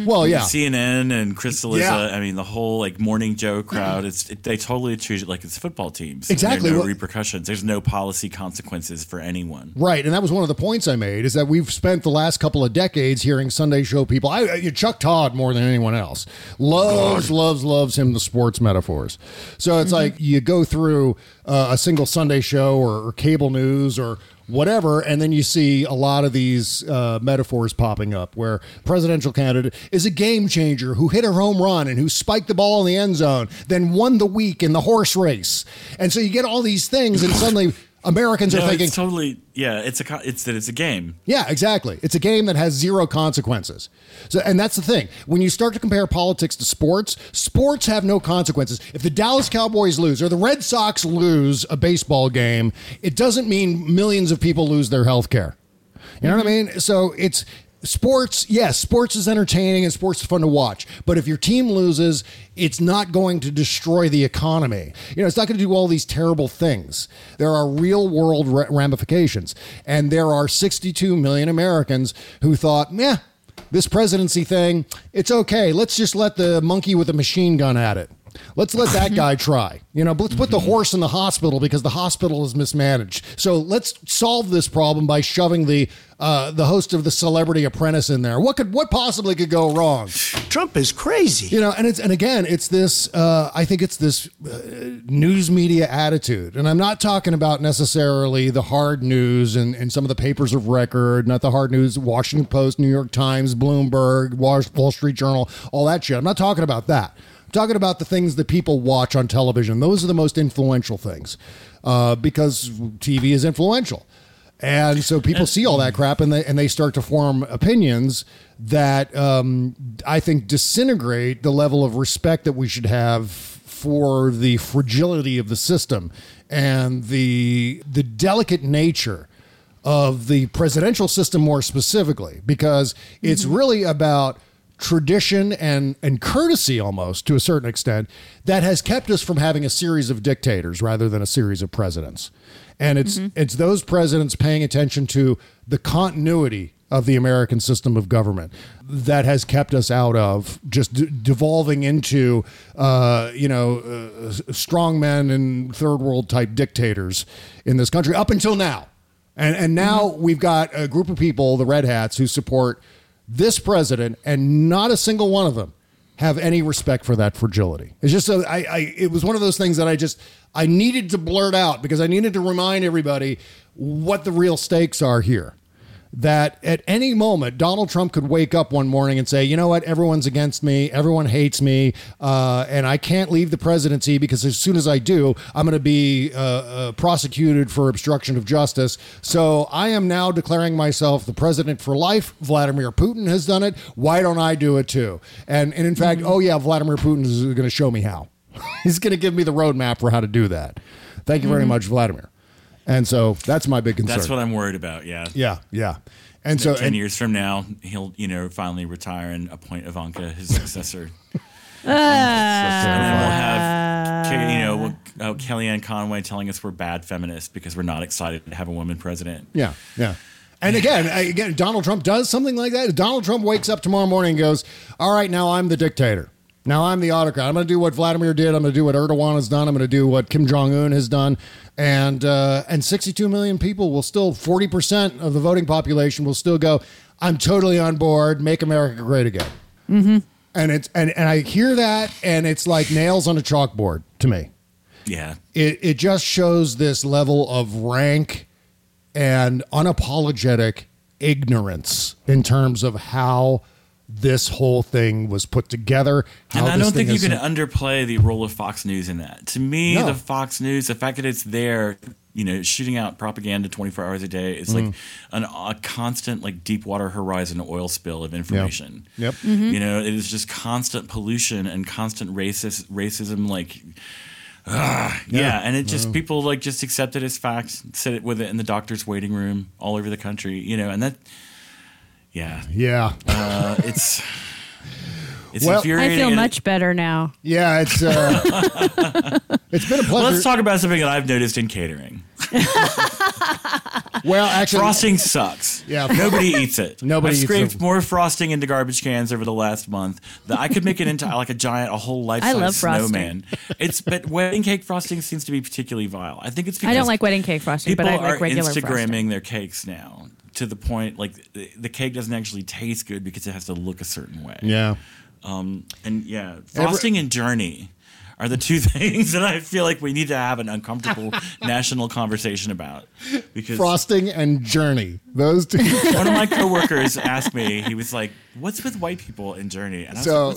Well, yeah. CNN and Crystal Yeah. I mean, the whole like morning Joe crowd. It's it, they totally treat it like it's football teams. Exactly. There are no Well- repercussions. There's no policy consequences for anyone. Right, and that was one of the points I made is that we've spent the last couple of decades hearing Sunday show people. I, I- Chuck Todd more than anyone else loves, loves, loves him the sports metaphors. So it's like you go through uh, a single Sunday show or, or cable news or whatever, and then you see a lot of these uh, metaphors popping up where presidential candidate is a game changer who hit a home run and who spiked the ball in the end zone, then won the week in the horse race, and so you get all these things, and suddenly. [LAUGHS] Americans are No, thinking, it's totally yeah. It's a it's that it's a game. yeah, exactly. It's a game that has zero consequences. So, and that's the thing. When you start to compare politics to sports, sports have no consequences. If the Dallas Cowboys lose or the Red Sox lose a baseball game, it doesn't mean millions of people lose their health care. You know what I mm-hmm. mean? So it's sports. Yes, sports is entertaining and sports is fun to watch. But if your team loses, it's not going to destroy the economy. You know, it's not going to do all these terrible things. There are real world ramifications. And there are 62 million Americans who thought, yeah, this presidency thing, it's okay. Let's just let the monkey with a machine gun at it. Let's let that [LAUGHS] guy try. You know, let's put the horse in the hospital because the hospital is mismanaged. So let's solve this problem by shoving the uh, the host of the Celebrity Apprentice in there. What could what possibly could go wrong? Trump is crazy. You know, and it's and again, it's this. Uh, I think it's this uh, news media attitude, and I'm not talking about necessarily the hard news and, and some of the papers of record, not the hard news, Washington Post, New York Times, Bloomberg, Wall Street Journal, all that shit. I'm not talking about that. I'm talking about the things that people watch on television. Those are the most influential things, uh, because TV is influential. And so people see all that crap and they and they start to form opinions that um, I think disintegrate the level of respect that we should have for the fragility of the system and the the delicate nature of the presidential system more specifically because it's really about tradition and and courtesy almost to a certain extent that has kept us from having a series of dictators rather than a series of presidents. And it's it's those presidents paying attention to the continuity of the American system of government that has kept us out of just d- devolving into uh, you know uh, strong men and third world type dictators in this country up until now. And and now we've got a group of people the red hats who support this president and not a single one of them have any respect for that fragility. It's just a, I, I it was one of those things that I just I needed to blurt out because I needed to remind everybody what the real stakes are here. That at any moment Donald Trump could wake up one morning and say, "You know what? Everyone's against me. Everyone hates me, uh, and I can't leave the presidency because as soon as I do, I'm going to be uh, uh, prosecuted for obstruction of justice. So I am now declaring myself the president for life. Vladimir Putin has done it. Why don't I do it too? And and in fact, oh yeah, Vladimir Putin is going to show me how. [LAUGHS] He's going to give me the roadmap for how to do that. Thank you very Mhm. much, Vladimir. And so that's my big concern. That's what I'm worried about. Yeah. Yeah, yeah. And so ten and- years from now, he'll you know finally retire and appoint Ivanka his successor. Uh, [LAUGHS] and then we'll have you know uh, Kellyanne Conway telling us we're bad feminists because we're not excited to have a woman president. Yeah, yeah. And again, [LAUGHS] again, Donald Trump does something like that. Donald Trump wakes up tomorrow morning and goes, "All right, now I'm the dictator. Now I'm the autocrat. I'm going to do what Vladimir did. I'm going to do what Erdogan has done. I'm going to do what Kim Jong Un has done." And uh, and 62 million people will still 40 percent of the voting population will still go, "I'm totally on board. Make America great again." Mm-hmm. And it's and, and I hear that, and it's like nails on a chalkboard to me Yeah. it, it just shows this level of rank and unapologetic ignorance in terms of how this whole thing was put together. How And I don't think you is- can underplay the role of Fox News in that. To me, No. the Fox News, the fact that it's there, you know, shooting out propaganda 24 hours a day, is like Mm. an, a constant, like Deepwater Horizon oil spill of information. Yep. Mm-hmm. You know, it is just constant pollution and constant racist racism, like. ah, yeah. Yeah. and it just Yeah. people like just accept it as facts, sit with it in the doctor's waiting room all over the country, you know, and that, yeah, Yeah. uh, it's it's Well- I I feel much better now. Yeah, it's uh, [LAUGHS] it's been a pleasure. Let's talk about something that I've noticed in catering. [LAUGHS] Well, actually, frosting sucks. Yeah. nobody eats it. Nobody I've eats scraped it. more frosting into garbage cans over the last month that I could make it into like a giant, a whole life I size love frosting. snowman. It's but wedding cake frosting seems to be particularly vile. I think it's because I don't like wedding cake frosting, people but I like are regular Instagramming frosting. their cakes now to the point like the, the cake doesn't actually taste good because it has to look a certain way. Yeah. Um, and yeah, frosting and journey are the two [LAUGHS] things that I feel like we need to have an uncomfortable [LAUGHS] national conversation about. Because Frosting and Journey. Those two. [LAUGHS] one of my coworkers asked me, he was like, "What's with white people in Journey?" And I was So-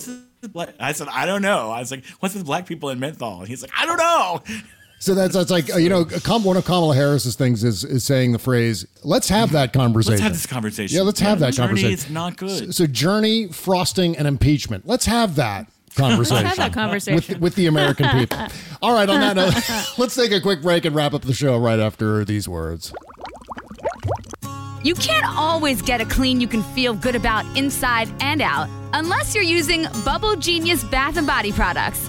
like, "What's? I said, "I don't know." I was like, "What's with black people in menthol?" And he's like, "I don't know." So that's that's like uh, you know, one of Kamala Harris's things is is saying the phrase, "Let's have that conversation." Let's have this conversation. Yeah, let's have that Journey conversation. is not good. So, Journey, frosting, and impeachment. Let's have that conversation. Let's have that conversation. with with the American people. [LAUGHS] All right, on that note, [LAUGHS] let's take a quick break and wrap up the show right after these words. You can't always get a clean you can feel good about inside and out unless you're using Bubble Genius Bath and Body products.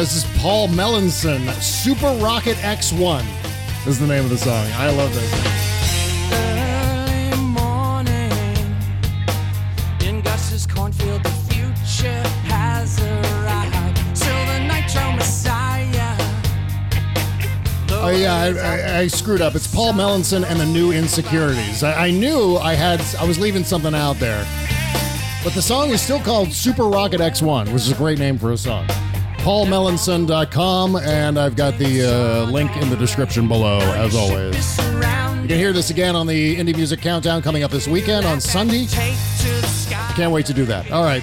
This is Paul Melancon, Super Rocket X1 is the name of the song. I love this. Early morning in Gus's cornfield, the future has arrived. Silver Nitro Messiah. Oh yeah, I, I, I screwed up. It's Paul Melancon and the New Insecurities. I, I knew I had I was leaving something out there, but the song is still called Super Rocket X1, which is a great name for a song. PaulMelancon.com, and I've got the uh, link in the description below, as always. You can hear this again on the Indie Music Countdown coming up this weekend on Sunday. Can't wait to do that. All right.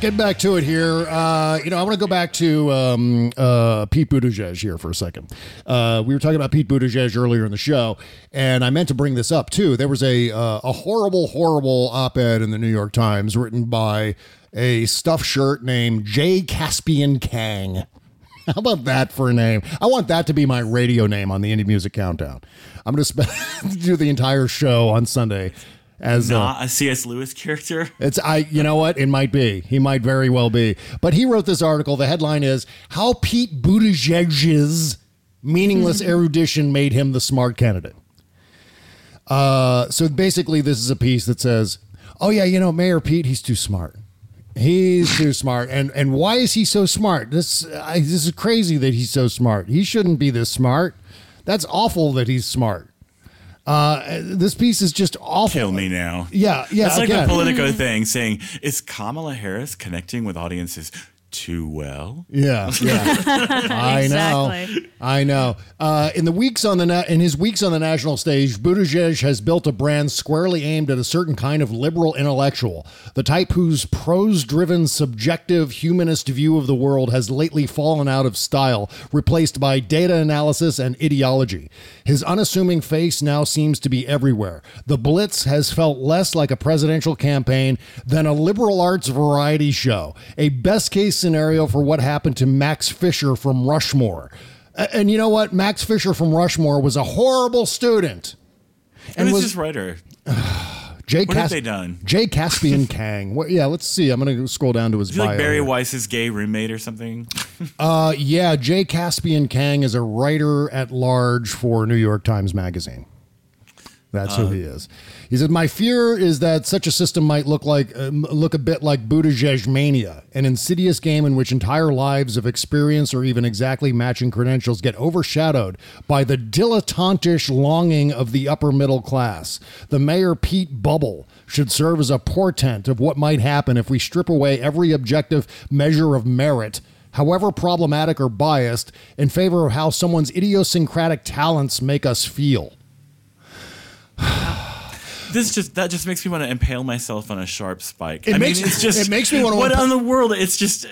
Getting back to it here, uh, you know, I want to go back to um, uh, Pete Buttigieg here for a second. Uh, we were talking about Pete Buttigieg earlier in the show, and I meant to bring this up too. There was a uh, a horrible, horrible op-ed in the New York Times written by a stuffed shirt named Jay Caspian Kang. [LAUGHS] How about that for a name? I want that to be my radio name on the Indie Music Countdown. I'm going [LAUGHS] to do the entire show on Sunday as uh, Not a C.S. Lewis character. [LAUGHS] it's I you know what? It might be. He might very well be. But he wrote this article. The headline is How Pete Buttigieg's meaningless erudition made him the smart candidate. Uh so basically this is a piece that says, "Oh yeah, you know, Mayor Pete, he's too smart. He's too smart. And and why is he so smart? This I, this is crazy that he's so smart. He shouldn't be this smart. That's awful that he's smart. Uh, this piece is just awful. Kill me now. Yeah, yeah. It's like again. the Politico thing saying, is Kamala Harris connecting with audiences too well? Yeah, yeah. [LAUGHS] I know. I know. Uh, in the weeks on the na- in his weeks on the national stage, Buttigieg has built a brand squarely aimed at a certain kind of liberal intellectual, the type whose prose-driven, subjective, humanist view of the world has lately fallen out of style, replaced by data analysis and ideology. His unassuming face now seems to be everywhere. The Blitz has felt less like a presidential campaign than a liberal arts variety show, a best case scenario for what happened to Max Fisher from Rushmore. And you know what? Max Fisher from Rushmore was a horrible student. And who's this writer? [SIGHS] Jay What have they done? Jay [LAUGHS] Caspian Kang. What, yeah, let's see. I'm going to scroll down to his Is bio. like Bari. Weiss's gay roommate or something? [LAUGHS] Uh, yeah, Jay Caspian Kang is a writer at large for New York Times Magazine. That's Uh, who he is. He said, "My fear is that such a system might look like um, look a bit like Buttigieg mania, an insidious game in which entire lives of experience or even exactly matching credentials get overshadowed by the dilettantish longing of the upper middle class. The Mayor Pete bubble should serve as a portent of what might happen if we strip away every objective measure of merit." However problematic or biased, in favor of how someone's idiosyncratic talents make us feel. [SIGHS] This just that just makes me want to impale myself on a sharp spike. It I makes- mean, it's just it makes me wanna What impa- on the world? It's just.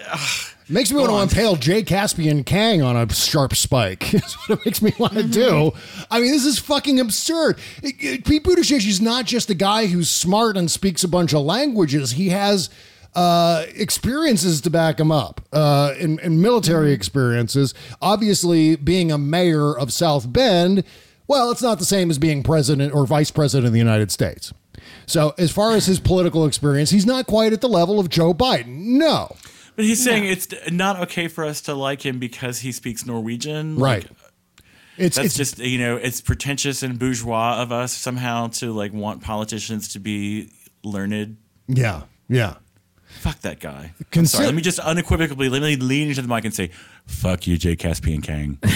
Makes me want to impale Jay Caspian Kang on a sharp spike. [LAUGHS] That's what it makes me want to do. I mean, this is fucking absurd. It- it- Pete Buttigieg is not just a guy who's smart and speaks a bunch of languages. He has uh, experiences to back him up, uh, and, and military experiences. Obviously, being a mayor of South Bend, well, it's not the same as being president or vice president of the United States. So, as far as his political experience, he's not quite at the level of Joe Biden. No. But he's saying it's not okay for us to like him because he speaks Norwegian. Like, Right. It's that's it's just you know it's pretentious and bourgeois of us somehow to like want politicians to be learned. yeah, yeah. Fuck that guy. I'm Consi- sorry. Let me just unequivocally let me lean into the mic and say, "Fuck you, Jay Caspian Kang." [LAUGHS]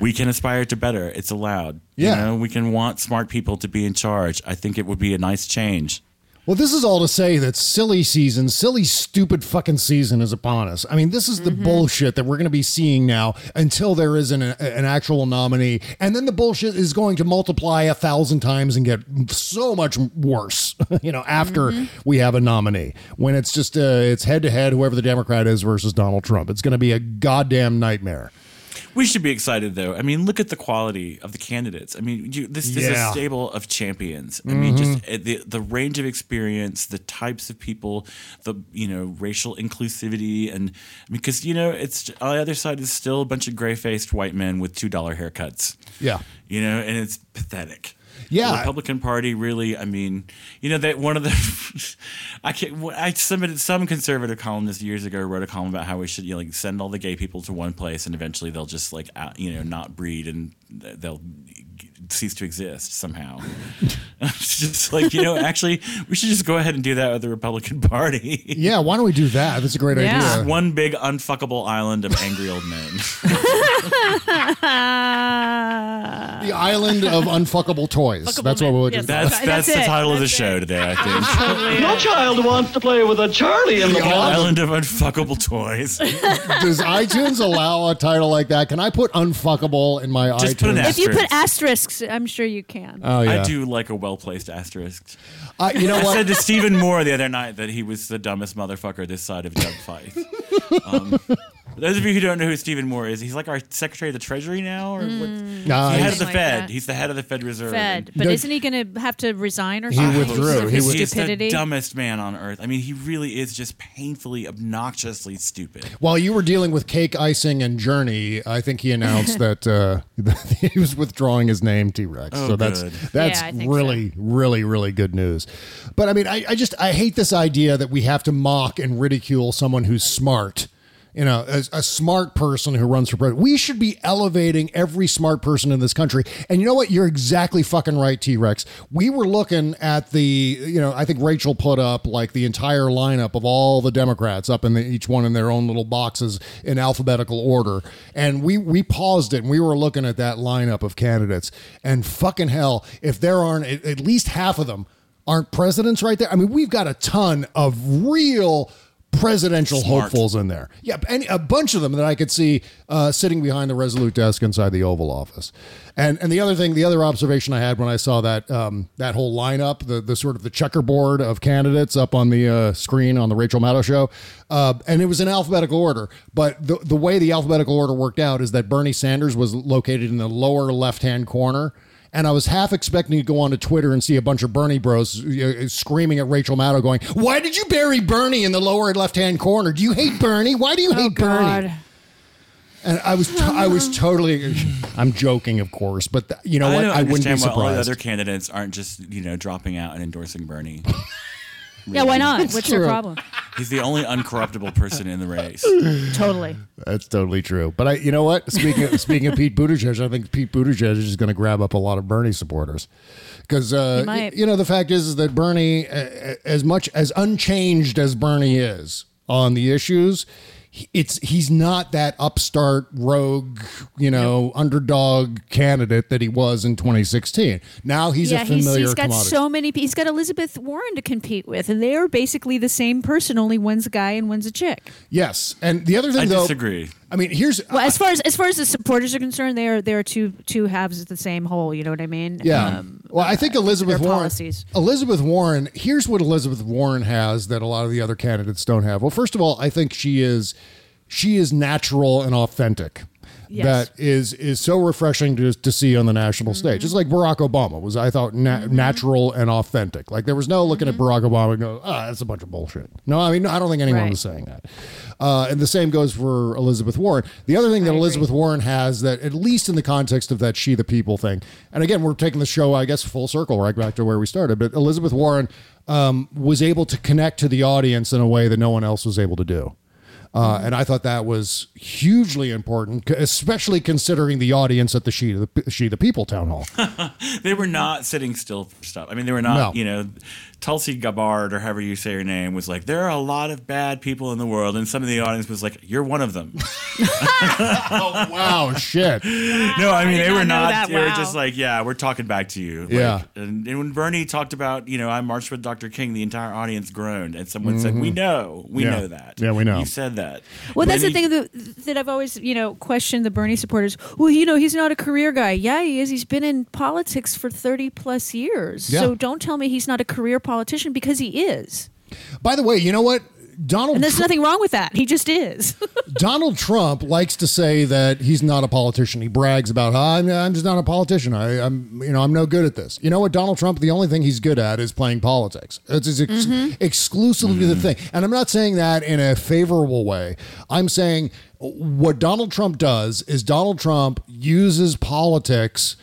we can aspire to better. It's allowed. Yeah. You know, we can want smart people to be in charge. I think it would be a nice change. Well, this is all to say that silly season, silly, stupid fucking season is upon us. I mean, this is the bullshit that we're going to be seeing now until there is an, an actual nominee. And then the bullshit is going to multiply a thousand times and get so much worse, [LAUGHS] you know, after we have a nominee. When it's just, uh, it's head to head, whoever the Democrat is versus Donald Trump. It's going to be a goddamn nightmare. We should be excited, though. I mean, look at the quality of the candidates. I mean, you, this, this is a stable of champions. I mean, just Mhm. uh, the the range of experience, the types of people, the you know racial inclusivity, and because you know it's on the other side is still a bunch of gray faced white men with two dollar haircuts. Yeah. you know, and it's pathetic. Yeah. the Republican Party really. I mean, you know that one of the [LAUGHS] I can't. I submitted some conservative columnist years ago wrote a column about how we should you know, like send all the gay people to one place and eventually they'll just like you know not breed and they'll cease to exist somehow. [LAUGHS] it's just like you know actually we should just go ahead and do that with the Republican [LAUGHS] Party. Yeah, why don't we do that? That's a great Just idea. one big unfuckable island of angry old men. [LAUGHS] The island of unfuckable toys. That's what we'll do. That's that's, the title of the show today. I think. No child wants to play with a Charlie in the The box. island of unfuckable toys. Does iTunes allow a title like that? Can I put unfuckable in my Just iTunes? put an If you put Asterisk. Asterisks, I'm sure you can. Oh, yeah. I do like a well placed asterisk. Uh, you know I what? said to Stephen Moore the other night that he was the dumbest motherfucker this side of Doug Feith. [LAUGHS] Um, for those of you who don't know who Stephen Moore is, he's like our Secretary of the Treasury now, or what? Mm, Nah, he's the head of the like Fed. that. he's the head of the Fed Reserve. Fed, and- but isn't he going to have to resign or something? He something? withdrew. because of He his was- He's the stupidity. dumbest man on earth. I mean, he really is just painfully, obnoxiously stupid. While you were dealing with cake icing and Journey, I think he announced [LAUGHS] that, uh, [LAUGHS] that he was withdrawing his name, T Rex. Oh, so that's good. that's Yeah, I think really, really, really good news. But I mean, I, I just I hate this idea that we have to mock and ridicule someone who's smart. You know, a, a smart person who runs for president. We should be elevating every smart person in this country. And you know what? You're exactly fucking right, T Rex. We were looking at the, you know, I think Rachel put up like the entire lineup of all the Democrats up in the, each one in their own little boxes in alphabetical order. And we we paused it and we were looking at that lineup of candidates. And fucking hell, if there aren't at, at least half of them aren't presidents right there. I mean, we've got a ton of real presidential Smart. hopefuls in there. Yeah, and a bunch of them that I could see uh, sitting behind the Resolute desk inside the Oval Office. And and the other thing, the other observation I had when I saw that um, that whole lineup, the the sort of the checkerboard of candidates up on the uh, screen on the Rachel Maddow show, uh, and it was in alphabetical order. But the the way the alphabetical order worked out is that Bernie Sanders was located in the lower left hand corner. And I was half expecting to go onto Twitter and see a bunch of Bernie bros uh, screaming at Rachel Maddow, going, "Why did you bury Bernie in the lower left-hand corner? Do you hate Bernie? Why do you hate Bernie?" And I was, I was totally, I'm joking, of course, but th- you know I what? don't I wouldn't be understand why all the surprised. other candidates aren't just you know dropping out and endorsing Bernie. [LAUGHS] Yeah, why not? It's What's your true. problem? He's the only uncorruptible person in the race. [LAUGHS] Totally. That's totally true. But I, you know what? Speaking of, speaking of Pete Buttigieg, I think Pete Buttigieg is going to grab up a lot of Bernie supporters because uh, He might. you know the fact is, is that Bernie, as much as unchanged as Bernie is on the issues. He- It's he's not that upstart rogue, you know, underdog candidate that he was in 2016. Now he's yeah, a familiar he's, he's got commodity. so many. He's got Elizabeth Warren to compete with, and they are basically the same person. Only one's a guy and one's a chick. yes, and the other thing I though, disagree. I mean, here's Well, as far as as far as the supporters are concerned, they are they are two two halves of the same whole. You know what I mean? Yeah. Um, well, I think Elizabeth Warren. policies. Elizabeth Warren. Here's what Elizabeth Warren has that a lot of the other candidates don't have. Well, first of all, I think she is she is natural and authentic. Yes. That is is so refreshing to, to see on the national Mm-hmm. stage. Just like Barack Obama was, I thought na- natural and authentic. Like there was no looking Mm-hmm. at Barack Obama and go, ah, that's a bunch of bullshit. No, I mean I don't think anyone Right. was saying that. Uh, and the same goes for Elizabeth Warren. The other thing that Elizabeth Warren has that, at least in the context of that she the people thing, and again, we're taking the show, I guess, full circle, right back to where we started. But Elizabeth Warren um, was able to connect to the audience in a way that no one else was able to do. Uh, and I thought that was hugely important, especially considering the audience at the She the, she the People town hall. [LAUGHS] they were not sitting still for stuff. I mean, they were not, No. you know, Tulsi Gabbard or however you say her name was like, there are a lot of bad people in the world. And some of the audience was like, you're one of them. [LAUGHS] [LAUGHS] oh, wow, shit. no, I mean, did they were not, that. they were just like, yeah, we're talking back to you. Like, Yeah. And, and when Bernie talked about, you know, I marched with Dr. King, the entire audience groaned. And someone said, we know, we Mm-hmm. Yeah. know that. Yeah, we know. You said that. Well, that's the he- thing that, that I've always, you know, questioned the Bernie supporters. Well, you know, he's not a career guy. Yeah, he is. He's been in politics for 30 plus years. Yeah. So don't tell me he's not a career politician because he is. By the way, you know what? Donald And there's Tru- nothing wrong with that. He just is. [LAUGHS] Donald Trump likes to say that he's not a politician. He brags about, "Ah, I'm, I'm just not a politician. I, I'm, you know, I'm no good at this. You know what, Donald Trump, the only thing he's good at is playing politics. It's his ex- mm-hmm. exclusively the mm-hmm. thing. And I'm not saying that in a favorable way. I'm saying what Donald Trump does is Donald Trump uses politics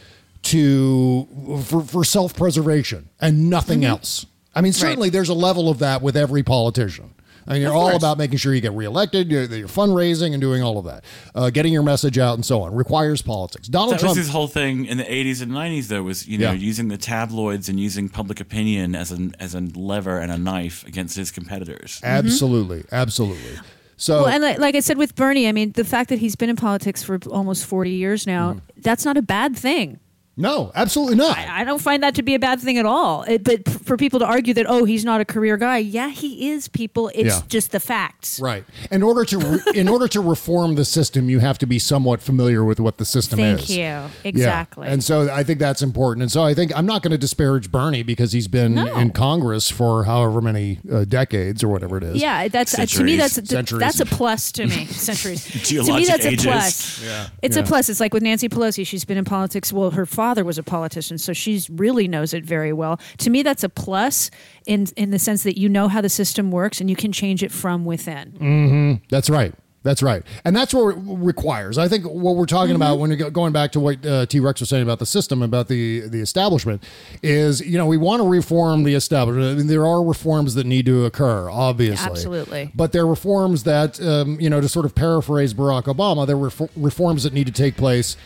to for, for self-preservation and nothing mm-hmm. else. I mean, certainly there's a level of that with every politician. I mean, you're Of all course. about making sure you get reelected, you're, you're fundraising and doing all of that, uh, getting your message out and so on. Requires politics. Donald that Trump. was his whole thing in the 80s and 90s, though, was you know Yeah. using the tabloids and using public opinion as an as a lever and a knife against his competitors. absolutely, absolutely. So well, and like, like I said with Bernie, I mean, the fact that he's been in politics for almost 40 years now, Mm-hmm. that's not a bad thing. No, absolutely not. I don't find that to be a bad thing at all. It, but p- for people to argue that, oh, he's not a career guy, yeah, he is, people. It's Yeah. just the facts. Right. In order to re- [LAUGHS] in order to reform the system, you have to be somewhat familiar with what the system Thank is. Thank you. Yeah. Exactly. And so I think that's important. And so I think I'm not going to disparage Bernie because he's been No. in Congress for however many uh, decades or whatever it is. Yeah, that's uh, to me. That's a, Centuries. that's a plus to me. [LAUGHS] Centuries. to me, that's ages. a plus. Yeah. It's Yeah. a plus. It's like with Nancy Pelosi. She's been in politics. Well, her father was a politician, so she's really knows it very well. To me, that's a plus in in the sense that you know how the system works and you can change it from within. hmm That's right. That's right. And that's what it requires. I think what we're talking about when you're going back to what uh, T Rex was saying about the system, about the, the establishment, is, you know, we want to reform the establishment. I mean, there are reforms that need to occur, obviously. Absolutely. But there are reforms that, um, you know, to sort of paraphrase Barack Obama, there were ref- reforms that need to take place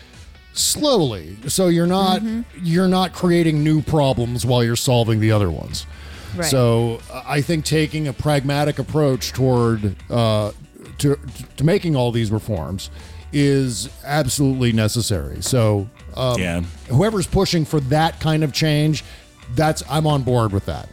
slowly. So you're not you're not creating new problems while you're solving the other ones. Right. So uh, I think taking a pragmatic approach toward uh, to to making all these reforms is absolutely necessary. So um, Yeah. whoever's pushing for that kind of change, that's I'm on board with that.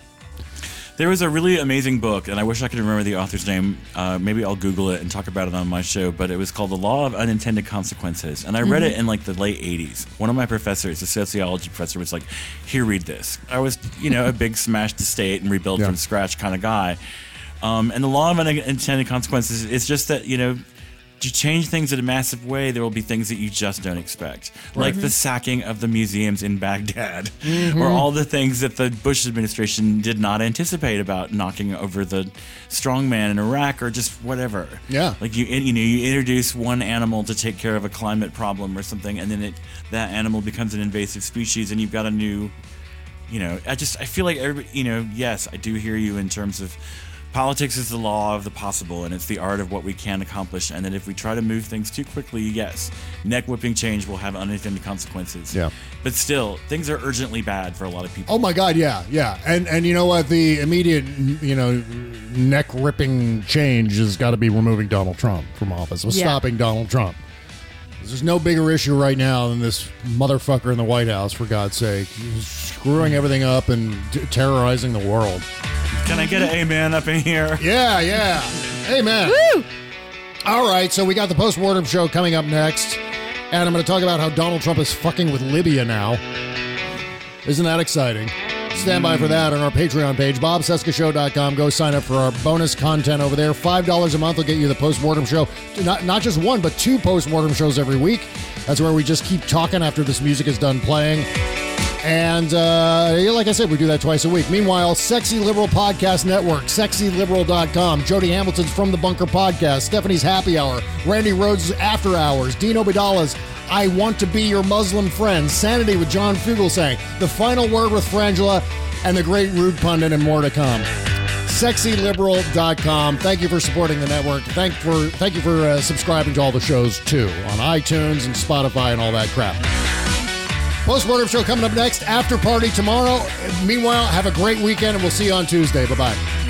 There was a really amazing book, and I wish I could remember the author's name. Uh, maybe I'll Google it and talk about it on my show. But it was called The Law of Unintended Consequences, and I read it in like the late '80s. One of my professors, a sociology professor, was like, "Here, read this." I was, you know, a big smashed state and rebuild Yeah. from scratch kind of guy. Um, and the law of unintended consequences is just that you know. To change things in a massive way, there will be things that you just don't expect, like the mm-hmm. sacking of the museums in Baghdad, mm-hmm. or all the things that the Bush administration did not anticipate about knocking over the strongman in Iraq, or just whatever. Yeah. like you, you know, you introduce one animal to take care of a climate problem or something, and then it that animal becomes an invasive species, and you've got a new you know, I just I feel like everybody, you know, yes, I do hear you in terms of politics is the law of the possible and it's the art of what we can accomplish and that if we try to move things too quickly yes neck whipping change will have unintended consequences Yeah. but still things are urgently bad for a lot of people Oh my God, yeah, yeah, and and you know what? The immediate, you know, neck ripping change has got to be removing Donald Trump from office, was Yeah. stopping Donald Trump. There's no bigger issue right now than this motherfucker in the White House, for God's sake, He's screwing everything up and t- terrorizing the world. can i get an amen up in here Yeah, yeah, amen. Woo! All right, so we got the postmortem show coming up next, and I'm going to talk about how Donald Trump is fucking with Libya now. Isn't that exciting? Stand by for that on our Patreon page, bobcescashow.com. Go sign up for our bonus content over there. $5 a month will get you the postmortem show. Not, not just one, but two postmortem shows every week. That's where we just keep talking after this music is done playing. And uh, like I said, we do that twice a week. Meanwhile, Sexy Liberal Podcast Network, sexyliberal.com. Jody Hamilton's From the Bunker Podcast, Stephanie's Happy Hour, Randi Rhodes' After Hours, Dean Obeidallah's I Want to Be Your Muslim Friend, Sanity with John Fugelsang, The Final Word with Frangela, and The Great Rude Pundit, and more to come. SexyLiberal.com. Thank you for supporting the network. Thank for thank you for uh, subscribing to all the shows too on iTunes and Spotify and all that crap. Postmortem show coming up next. After party tomorrow. Meanwhile, have a great weekend, and we'll see you on Tuesday. Bye bye.